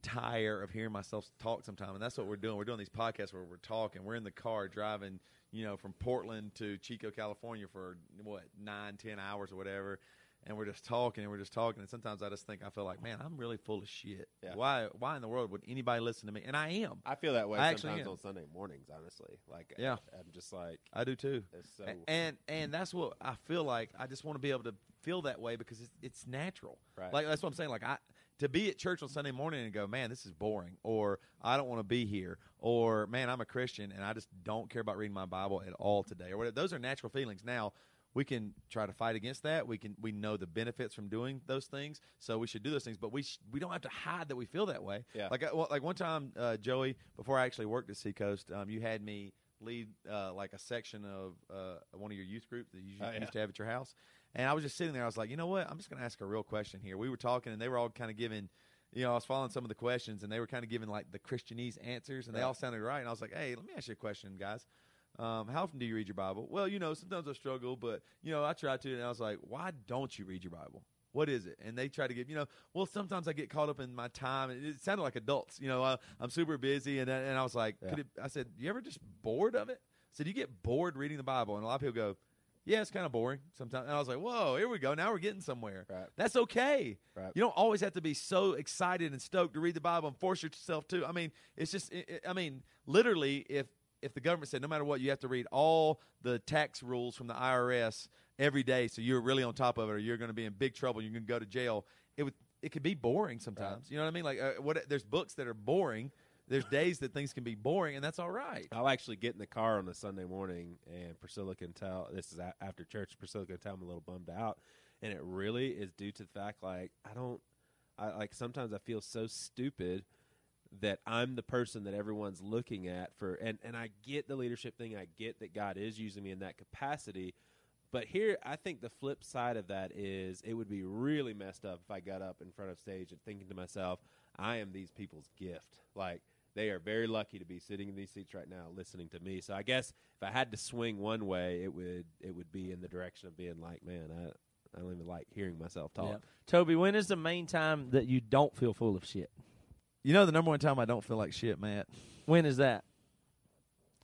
tire of hearing myself talk sometimes, and that's what we're doing. We're doing these podcasts where we're talking. We're in the car driving, you know, from Portland to Chico, California for what nine, ten hours or whatever. And we're just talking and we're just talking. And sometimes I just think I feel like, man, I'm really full of shit. Yeah. Why? Why in the world would anybody listen to me? And I am. I feel that way I sometimes am. on Sunday mornings. Honestly, like Yeah. I'm just like I do too. it's so A- and and that's what I feel like. I just want to be able to feel that way because it's, it's natural. Right. Like that's what I'm saying. Like I to be at church on Sunday morning and go, man, this is boring, or I don't want to be here, or man, I'm a Christian and I just don't care about reading my Bible at all today, or whatever. Those are natural feelings. Now we can try to fight against that. We can we know the benefits from doing those things, so we should do those things. But we sh- we don't have to hide that we feel that way. Yeah. Like I, well, like one time, uh, Joey, before I actually worked at Seacoast, um, you had me lead uh, like a section of uh, one of your youth groups that you Oh, yeah. used to have at your house. And I was just sitting there. I was like, you know what? I'm just going to ask a real question here. We were talking, and they were all kind of giving, you know, I was following some of the questions, and they were kind of giving like the Christianese answers, and they Right. all sounded right. And I was like, hey, let me ask you a question, guys. Um, how often do you read your Bible? Well, you know, sometimes I struggle, but you know, I try to. And I was like, why don't you read your Bible? What is it? And they try to give, you know, well, sometimes I get caught up in my time. And it sounded like adults, you know, I, I'm super busy. And, and I was like, Yeah. could it, I said, you ever just bored of it? I said, you get bored reading the Bible? And a lot of people go, yeah, it's kind of boring sometimes. And I was like, whoa, here we go. Now we're getting somewhere. Right. That's okay. Right. You don't always have to be so excited and stoked to read the Bible and force yourself to. I mean, it's just, it, it- I mean, literally, if if the government said no matter what, you have to read all the tax rules from the IRS every day, so you're really on top of it, or you're going to be in big trouble, you're going to go to jail. It would, it could be boring sometimes. You know what I mean? Like, uh, what? There's books that are boring. There's days that things can be boring, and that's all right. I'll actually get in the car on a Sunday morning, and Priscilla can tell. This is after church. Priscilla can tell I'm a little bummed out, and it really is due to the fact like I don't, I like sometimes I feel so stupid that I'm the person that everyone's looking at for, and and I get the leadership thing. I get that God is using me in that capacity. But here, I think the flip side of that is it would be really messed up if I got up in front of stage and thinking to myself, I am these people's gift. Like, they are very lucky to be sitting in these seats right now listening to me. So I guess if I had to swing one way, it would it would be in the direction of being like, man, I, I don't even like hearing myself talk. Yeah. Toby, when is the main time that you don't feel full of shit? You know, the number one time I don't feel like shit, Matt, When is that?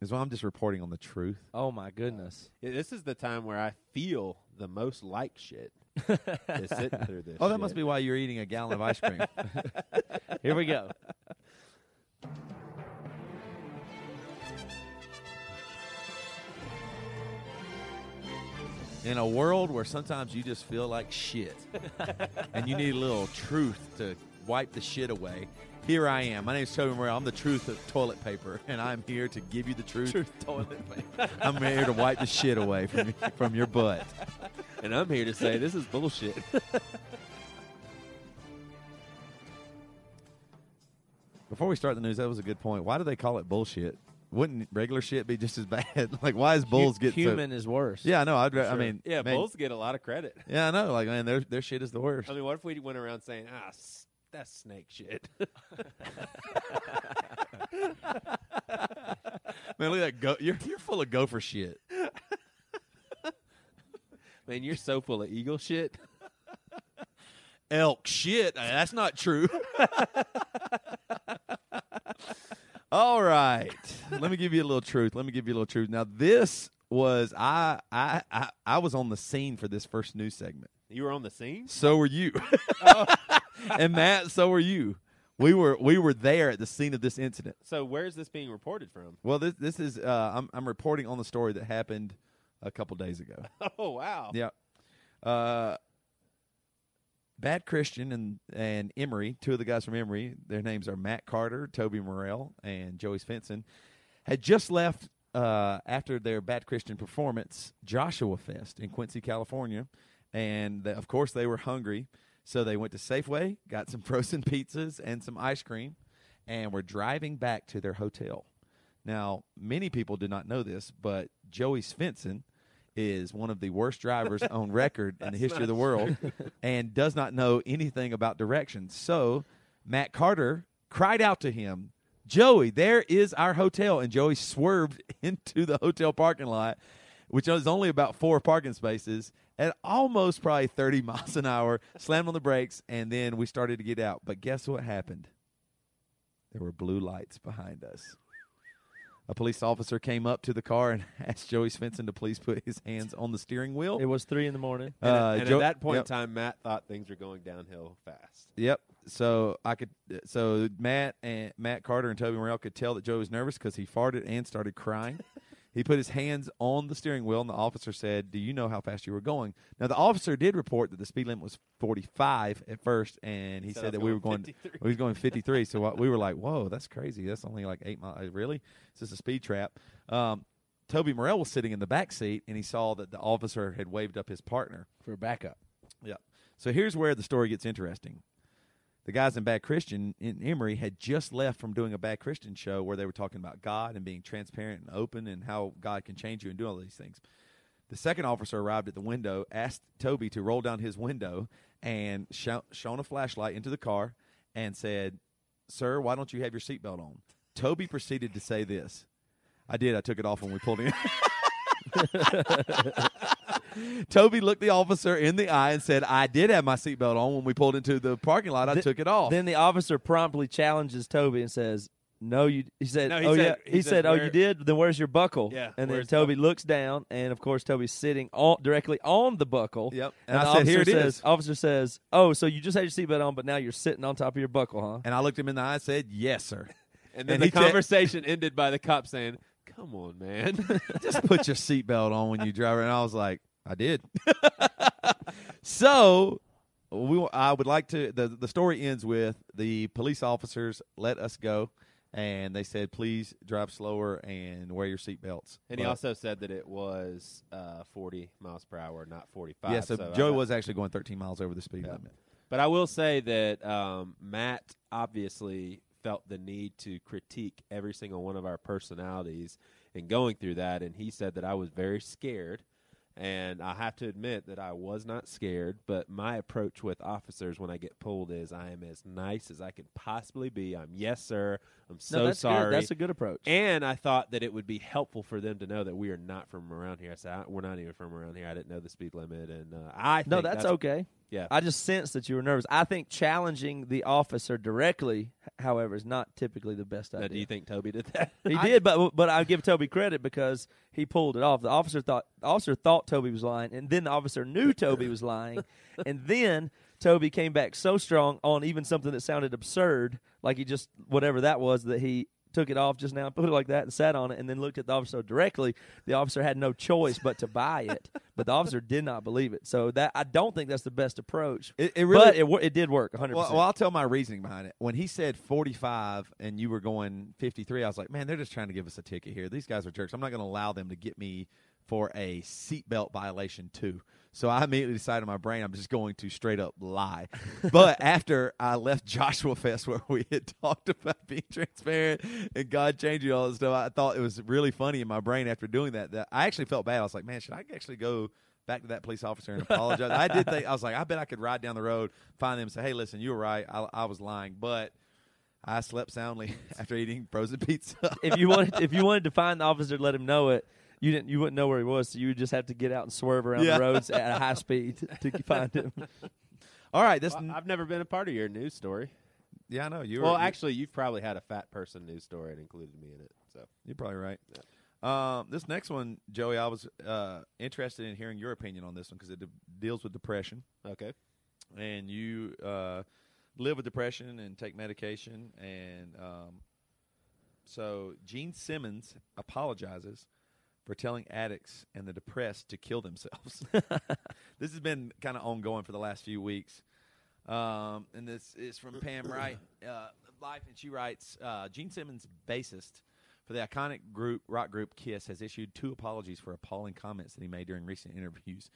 is when I'm just reporting on the truth. Oh my goodness. Yeah, This is the time where I feel the most like shit. is sitting through this. Oh, that shit. must be why you're eating a gallon of ice cream. Here we go. In a world where sometimes you just feel like shit and you need a little truth to wipe the shit away. Here I am. My name is Toby Morrell. I'm the truth of toilet paper, and I'm here to give you the truth. Truth toilet paper. I'm here to wipe the shit away from your, from your butt. And I'm here to say this is bullshit. Before we start the news, that was a good point. Why do they call it bullshit? Wouldn't regular shit be just as bad? like, why is bulls get so? human is worse. Yeah, I know. I'd. ra- I mean, yeah, man, bulls get a lot of credit. Yeah, I know. Like, man, their their shit is the worst. I mean, what if we went around saying, ah, s- that's snake shit? Man, look at that. Go- you're you're full of gopher shit. Man, you're so full of eagle shit. elk shit. That's not true. All right. Let me give you a little truth. Let me give you a little truth. Now, this was I I I, I was on the scene for this first news segment. You were on the scene? So were you. and Matt, so were you. We were we were there at the scene of this incident. So where's this being reported from? Well, this this is uh, I'm I'm reporting on the story that happened a couple days ago. Oh, wow. Yeah. Uh, Bad Christian and and Emery, two of the guys from Emery, their names are Matt Carter, Toby Morrell, and Joey Svendsen, had just left uh, after their Bad Christian performance, Joshua Fest in Quincy, California, and the, of course they were hungry, so they went to Safeway, got some frozen pizzas and some ice cream, and were driving back to their hotel. Now, many people did not know this, but Joey Svendsen is one of the worst drivers on record in the history of the world and does not know anything about directions. So, Matt Carter cried out to him, Joey, there is our hotel. And Joey swerved into the hotel parking lot, which is only about four parking spaces, at almost probably 30 miles an hour, slammed on the brakes, and then we started to get out. But guess what happened? There were blue lights behind us. A police officer came up to the car and asked Joey Svendsen to please put his hands on the steering wheel. It was three in the morning. And, Uh, and Jo- at that point yep. in time, Matt thought things were going downhill fast. Yep. So I could. So Matt and Matt Carter and Toby Morrell could tell that Joe was nervous because he farted and started crying. he put his hands on the steering wheel, and the officer said, "Do you know how fast you were going?" Now the officer did report that the speed limit was 45 at first, and he So said that we were going going. 53. We was going 53. so uh, we were like, "Whoa, that's crazy. That's only like eight miles. Really? Is this a speed trap?" Um, Toby Morrell was sitting in the back seat, and he saw that the officer had waved up his partner. for backup. Yeah. So here's where the story gets interesting. The guys in Bad Christian in Emery had just left from doing a Bad Christian show where they were talking about God and being transparent and open and how God can change you and do all these things. The second officer arrived at the window, asked Toby to roll down his window, and sho- shone a flashlight into the car and said, Sir, why don't you have your seatbelt on? Toby proceeded to say this. I did. I took it off when we pulled in. Toby looked the officer in the eye and said, I did have my seatbelt on when we pulled into the parking lot. I Th- took it off. Then the officer promptly challenges Toby and says, "No, you." He said, No, he "Oh said- yeah." he He said, said, "Oh, you did." Then where's your buckle? Yeah, And then where's the Toby looks down, and of course Toby's sitting on, directly on the buckle. Yep. And, And I said, officer "Here it says, is." Officer says, "Oh, so you just had your seatbelt on, but now you're sitting on top of your buckle, huh?" and I looked him in the eye and said, Yes, sir. And then And the he said- conversation ended by the cop saying, "Come on, man." Just put your seatbelt on when you drive. And I was like, I did. so we, I would like to. The, the story ends with the police officers let us go. And they said, please drive slower and wear your seatbelts. and he But- also said that it was uh, 40 miles per hour, not 45. Yeah, so, I Joey was actually going 13 miles over the speed Yeah. limit. But I will say that um, Matt obviously felt the need to critique every single one of our personalities in going through that, and he said that I was very scared. And I have to admit that I was not scared, but my approach with officers when I get pulled is I am as nice as I can possibly be. I'm yes, sir. I'm so no, that's sorry. Good. That's a good approach. And I thought that it would be helpful for them to know that we are not from around here. I said, "I- we're not even from around here. I didn't know the speed limit. And uh, I no, think that's, okay. Yeah. I just sensed that you were nervous. I think challenging the officer directly, however, is not typically the best Now, idea. do you think Toby did that? He did, but but I give Toby credit because he pulled it off. The officer thought the officer thought Toby was lying, and then the officer knew Toby was lying, and then Toby came back so strong on even something that sounded absurd, like he just whatever that was that he took it off just now, put it like that, and sat on it, and then looked at the officer directly. The officer had no choice but to buy it, but the officer did not believe it. So that I don't think that's the best approach. It, it really but it, it did work 100. Well, well, I'll tell my reasoning behind it. When he said 45 and you were going 53, I was like, man, they're just trying to give us a ticket here. These guys are jerks. I'm not going to allow them to get me for a seatbelt violation too. So I immediately decided in my brain I'm just going to straight up lie. but after I left Joshua Fest where we had talked about being transparent and God changing all this stuff, I thought it was really funny in my brain after doing that. That I actually felt bad. I was like, man, should I actually go back to that police officer and apologize? I did think I was like, I bet I could ride down the road, find them, and say, hey, listen, you were right. I, I was lying, but. I slept soundly after eating frozen pizza. if you wanted, if you wanted to find the officer, let him know it. You didn't. You wouldn't know where he was, so you would just have to get out and swerve around Yeah. the roads at a high speed to find him. All right, this Well, I've never been a part of your news story. yeah, I know you. well, were, actually, you've probably had a fat person news story and included me in it. So You're probably right. Um, this next one, Joey, I was uh, interested in hearing your opinion on this one because it de- deals with depression, okay, and you uh, live with depression and take medication, and um, so Gene Simmons apologizes for telling addicts and the depressed to kill themselves. this has been kind of ongoing for the last few weeks. Um, and this is from Pam Wright, uh, Life, and she writes uh, Gene Simmons, bassist for the iconic group rock group Kiss, has issued two apologies for appalling comments that he made during recent interviews.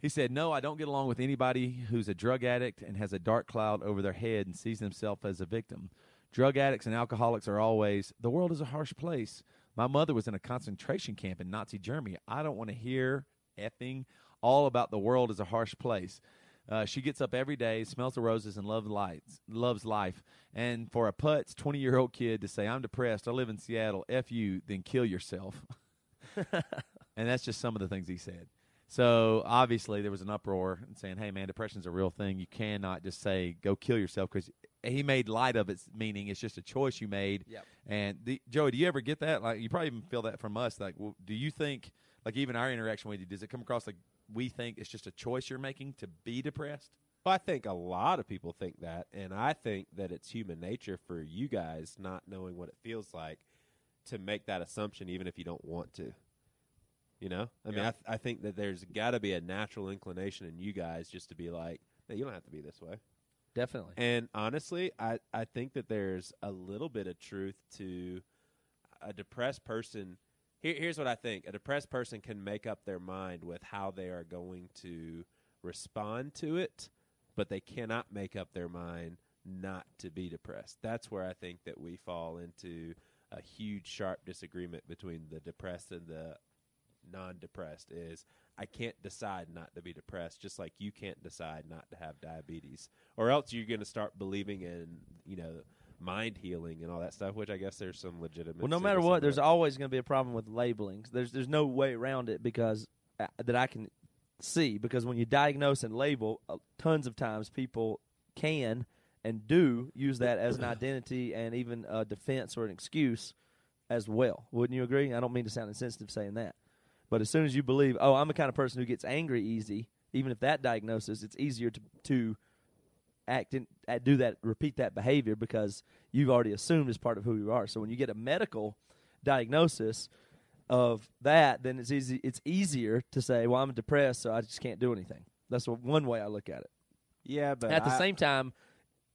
He said, No, I don't get along with anybody who's a drug addict and has a dark cloud over their head and sees themselves as a victim. Drug addicts and alcoholics are always, the world is a harsh place. My mother was in a concentration camp in Nazi Germany. I don't want to hear effing all about the world is a harsh place. Uh, she gets up every day, smells the roses, and loves lights, loves life. And for a putz, twenty year old kid to say, "I'm depressed. I live in Seattle. F you, then kill yourself." and that's just some of the things he said. So obviously there was an uproar and saying, "Hey man, depression's a real thing. You cannot just say go kill yourself because he made light of its meaning. It's just a choice you made." Yep. And the, Joey, do you ever get that? Like you probably even feel that from us. Like, well, do you think like even our interaction with you does it come across like we think it's just a choice you're making to be depressed? well, I think a lot of people think that, and I think that it's human nature for you guys not knowing what it feels like to make that assumption, even if you don't want to. You know, I mean, Yeah. I, th- I think that there's got to be a natural inclination in you guys just to be like, "Hey, you don't have to be this way." Definitely. And honestly, I, I think that there's a little bit of truth to a depressed person. Here, here's what I think a depressed person can make up their mind with how they are going to respond to it, but they cannot make up their mind not to be depressed. That's where I think that we fall into a huge, sharp disagreement between the depressed and the non depressed is I can't decide not to be depressed, just like you can't decide not to have diabetes, or else you're going to start believing in you know mind healing and all that stuff. Which I guess there's some legitimate. Well, no matter what, there's always going to be a problem with labeling. There's there's no way around it because uh, that I can see because when you diagnose and label, uh, tons of times people can and do use that as an identity and even a defense or an excuse as well. Wouldn't you agree? I don't mean to sound insensitive saying that, but as soon as you believe, oh, I'm the kind of person who gets angry easy, even if that diagnosis, it's easier to to act in, uh, do that, repeat that behavior because you've already assumed as part of who you are. So when you get a medical diagnosis of that, then it's easy. It's easier to say, "Well, I'm depressed, so I just can't do anything." That's one way I look at it. yeah, but At the I- same time,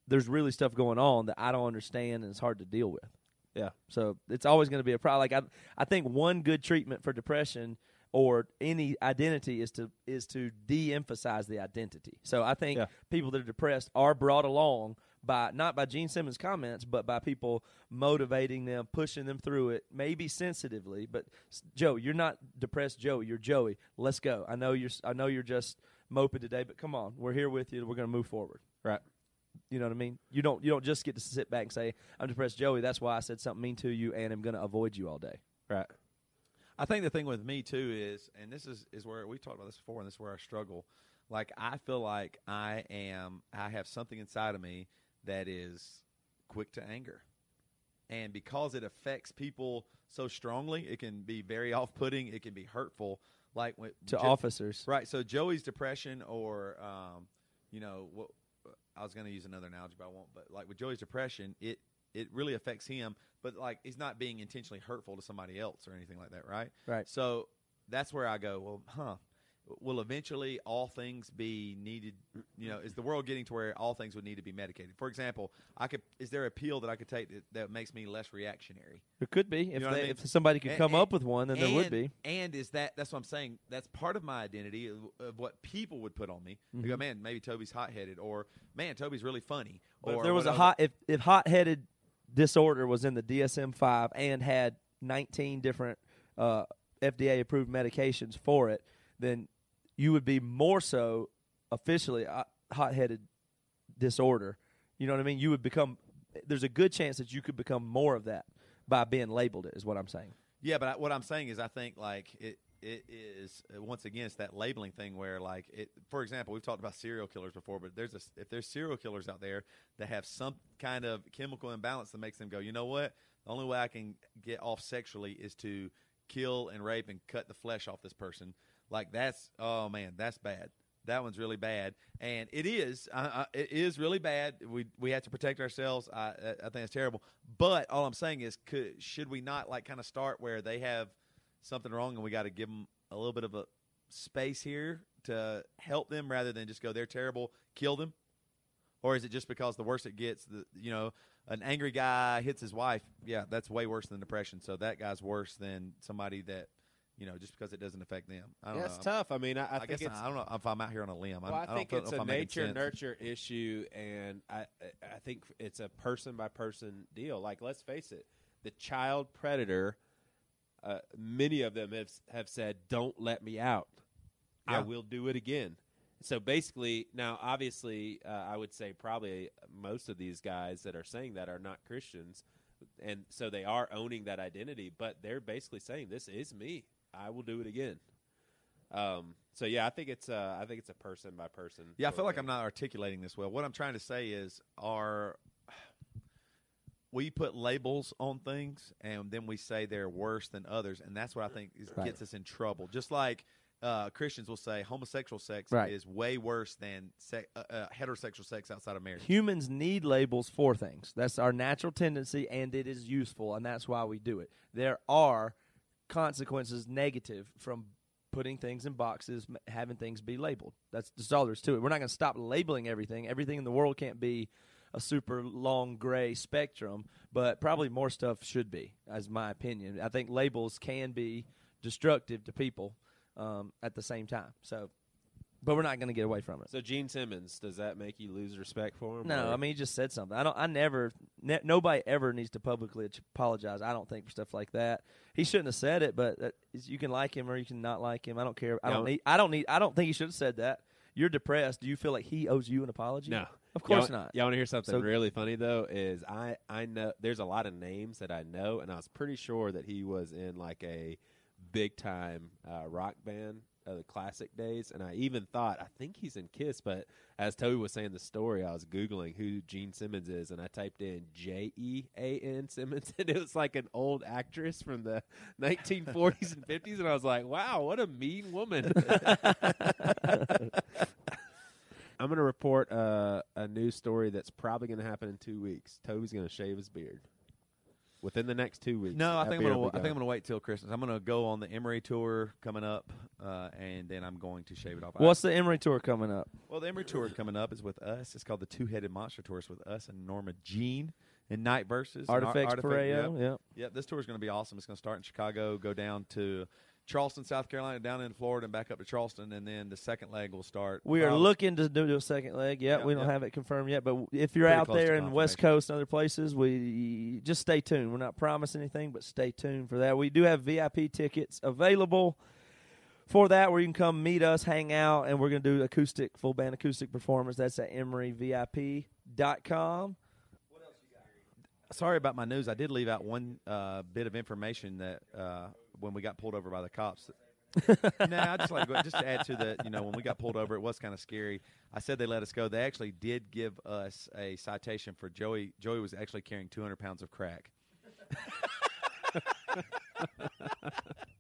there's really stuff going on that I don't understand and it's hard to deal with. Yeah. So it's always going to be a problem. Like I, I think one good treatment for depression or any identity is to is to de-emphasize the identity. So I think Yeah. people that are depressed are brought along by not by Gene Simmons' comments, but by people motivating them, pushing them through it, maybe sensitively. But Joe, you're not depressed, Joey. You're Joey. Let's go. I know you're. I know you're just moping today, but come on, we're here with you. We're going to move forward. right. You know what I mean? You don't. You don't just get to sit back and say, "I'm depressed, Joey." That's why I said something mean to you, and I'm going to avoid you all day. Right. I think the thing with me too is, and this is is where we talked about this before, and this is where I struggle. Like I feel like I am, I have something inside of me that is quick to anger, and because it affects people so strongly, it can be very off-putting. It can be hurtful. Like when, To Jo- officers, right? So Joey's depression, or um, you know, what I was going to use another analogy, but I won't. But like with Joey's depression, it it really affects him. But like he's not being intentionally hurtful to somebody else or anything like that, right? Right. So that's where I go. Well, huh? Will eventually all things be needed? You know, is the world getting to where all things would need to be medicated? For example, I could. Is there a pill that I could take that, that makes me less reactionary? There could be if know what I mean? if somebody could And- come and- up with one, then there would be. And is that that's what I'm saying? That's part of my identity of, of what people would put on me. They go, Mhm. man, maybe Toby's hot headed, or man, Toby's really funny. But or if there was a hot if if hot headed disorder was in the DSM five and had nineteen different uh, FDA approved medications for it, then you would be more so officially hot headed disorder. You know what I mean? You would become. There's a good chance that you could become more of that by being labeled it. Is what I'm saying. Yeah, but I, what I'm saying is, I think like it it is uh, once again it's that labeling thing where like it. For example, we've talked about serial killers before, but there's a, if there's serial killers out there that have some kind of chemical imbalance that makes them go, you know what? The only way I can get off sexually is to kill and rape and cut the flesh off this person. Like that's oh man, that's bad. That one's really bad, and it is. Uh, it is really bad. We we have to protect ourselves. I I think it's terrible. But all I'm saying is, could, should we not like kind of start where they have something wrong and we got to give them a little bit of a space here to help them rather than just go they're terrible, kill them? Or is it just because the worse it gets, the you know, an angry guy hits his wife, yeah, that's way worse than depression. So that guy's worse than somebody that, you know, just because it doesn't affect them. I don't Yeah, know. it's tough. I mean, I, I, I, think guess it's I don't know if I'm out here on a limb. Well, I, I, I don't think it's a nature nurture issue, and I I think it's a person by person deal. Like, let's face it, the child predator. Uh, many of them have have said, "Don't let me out. I will do it again." So basically, now obviously, uh, I would say probably most of these guys that are saying that are not Christians, and so they are owning that identity. But they're basically saying, "This is me. I will do it again." Um, so yeah, I think it's uh, I think it's a person by person. Yeah, I feel like. I'm not articulating this well. What I'm trying to say is, are we put labels on things and then we say they're worse than others, and that's what I think is, Right. gets us in trouble. Just like uh, Christians will say homosexual sex Right. is way worse than se- uh, uh, heterosexual sex outside of marriage. Humans need labels for things. That's our natural tendency, and it is useful, and that's why we do it. There are consequences negative from putting things in boxes, having things be labeled. That's just all there is to it. We're not going to stop labeling everything. Everything in the world can't be a super long gray spectrum, but probably more stuff should be, as my opinion. I think labels can be destructive to people um, at the same time. So, but we're not going to get away from it. So Gene Simmons, does that make you lose respect for him? No, or- I mean he just said something. I don't. I never. Ne- nobody ever needs to publicly apologize. I don't think for stuff like that. He shouldn't have said it, but is, you can like him or you can not like him. I don't care. I don't need. I don't need. I don't think he should have said that. You're depressed. Do you feel like he owes you an apology? no, of course y'all, not. Y'all want to hear something So- really funny though? Is I I know there's a lot of names that I know, and I was pretty sure that he was in like a big time uh, rock band of the classic days, and I even thought I think he's in Kiss. But as Toby was saying the story, I was googling who Gene Simmons is, and I typed in J E A N Simmons, and it was like an old actress from the 1940s and 50s, and I was like, wow, what a mean woman. I'm going to report uh, a news story that's probably going to happen in two weeks. Toby's going to shave his beard within the next two weeks. No, I think I'm beard gonna. I think I'm gonna wait till Christmas. I'm gonna go on the Emery tour coming up, uh, and then I'm going to shave it off. I- What's the Emery tour coming up? Well, the Emery tour coming up is with us. It's called the Two Headed Monster Tour. It's with us and Norma Jean and Night Verses. and Ar- Artifact- Pereo. Yep. Yeah. Yep, this tour is going to be awesome. It's going to start in Chicago, go down to Charleston, South Carolina, down in Florida, and back up to Charleston, and then the second leg will start. We are probably- looking to do a second leg. Yeah, Yeah, we don't yeah. have it confirmed yet, but if you're Pretty out there in West. Coast and other places, we just stay tuned. We're not promising anything, but stay tuned for that. We do have VIP tickets available for that, where you can come meet us, hang out, and we're going to do acoustic, full band acoustic performance. That's at emeryvip.com. Sorry about my news. I did leave out one uh, bit of information that uh, when we got pulled over by the cops. nah, I just like just to add to the you know when we got pulled over, it was kind of scary. I said they let us go. They actually did give us a citation for Joey. Joey was actually carrying 200 pounds of crack.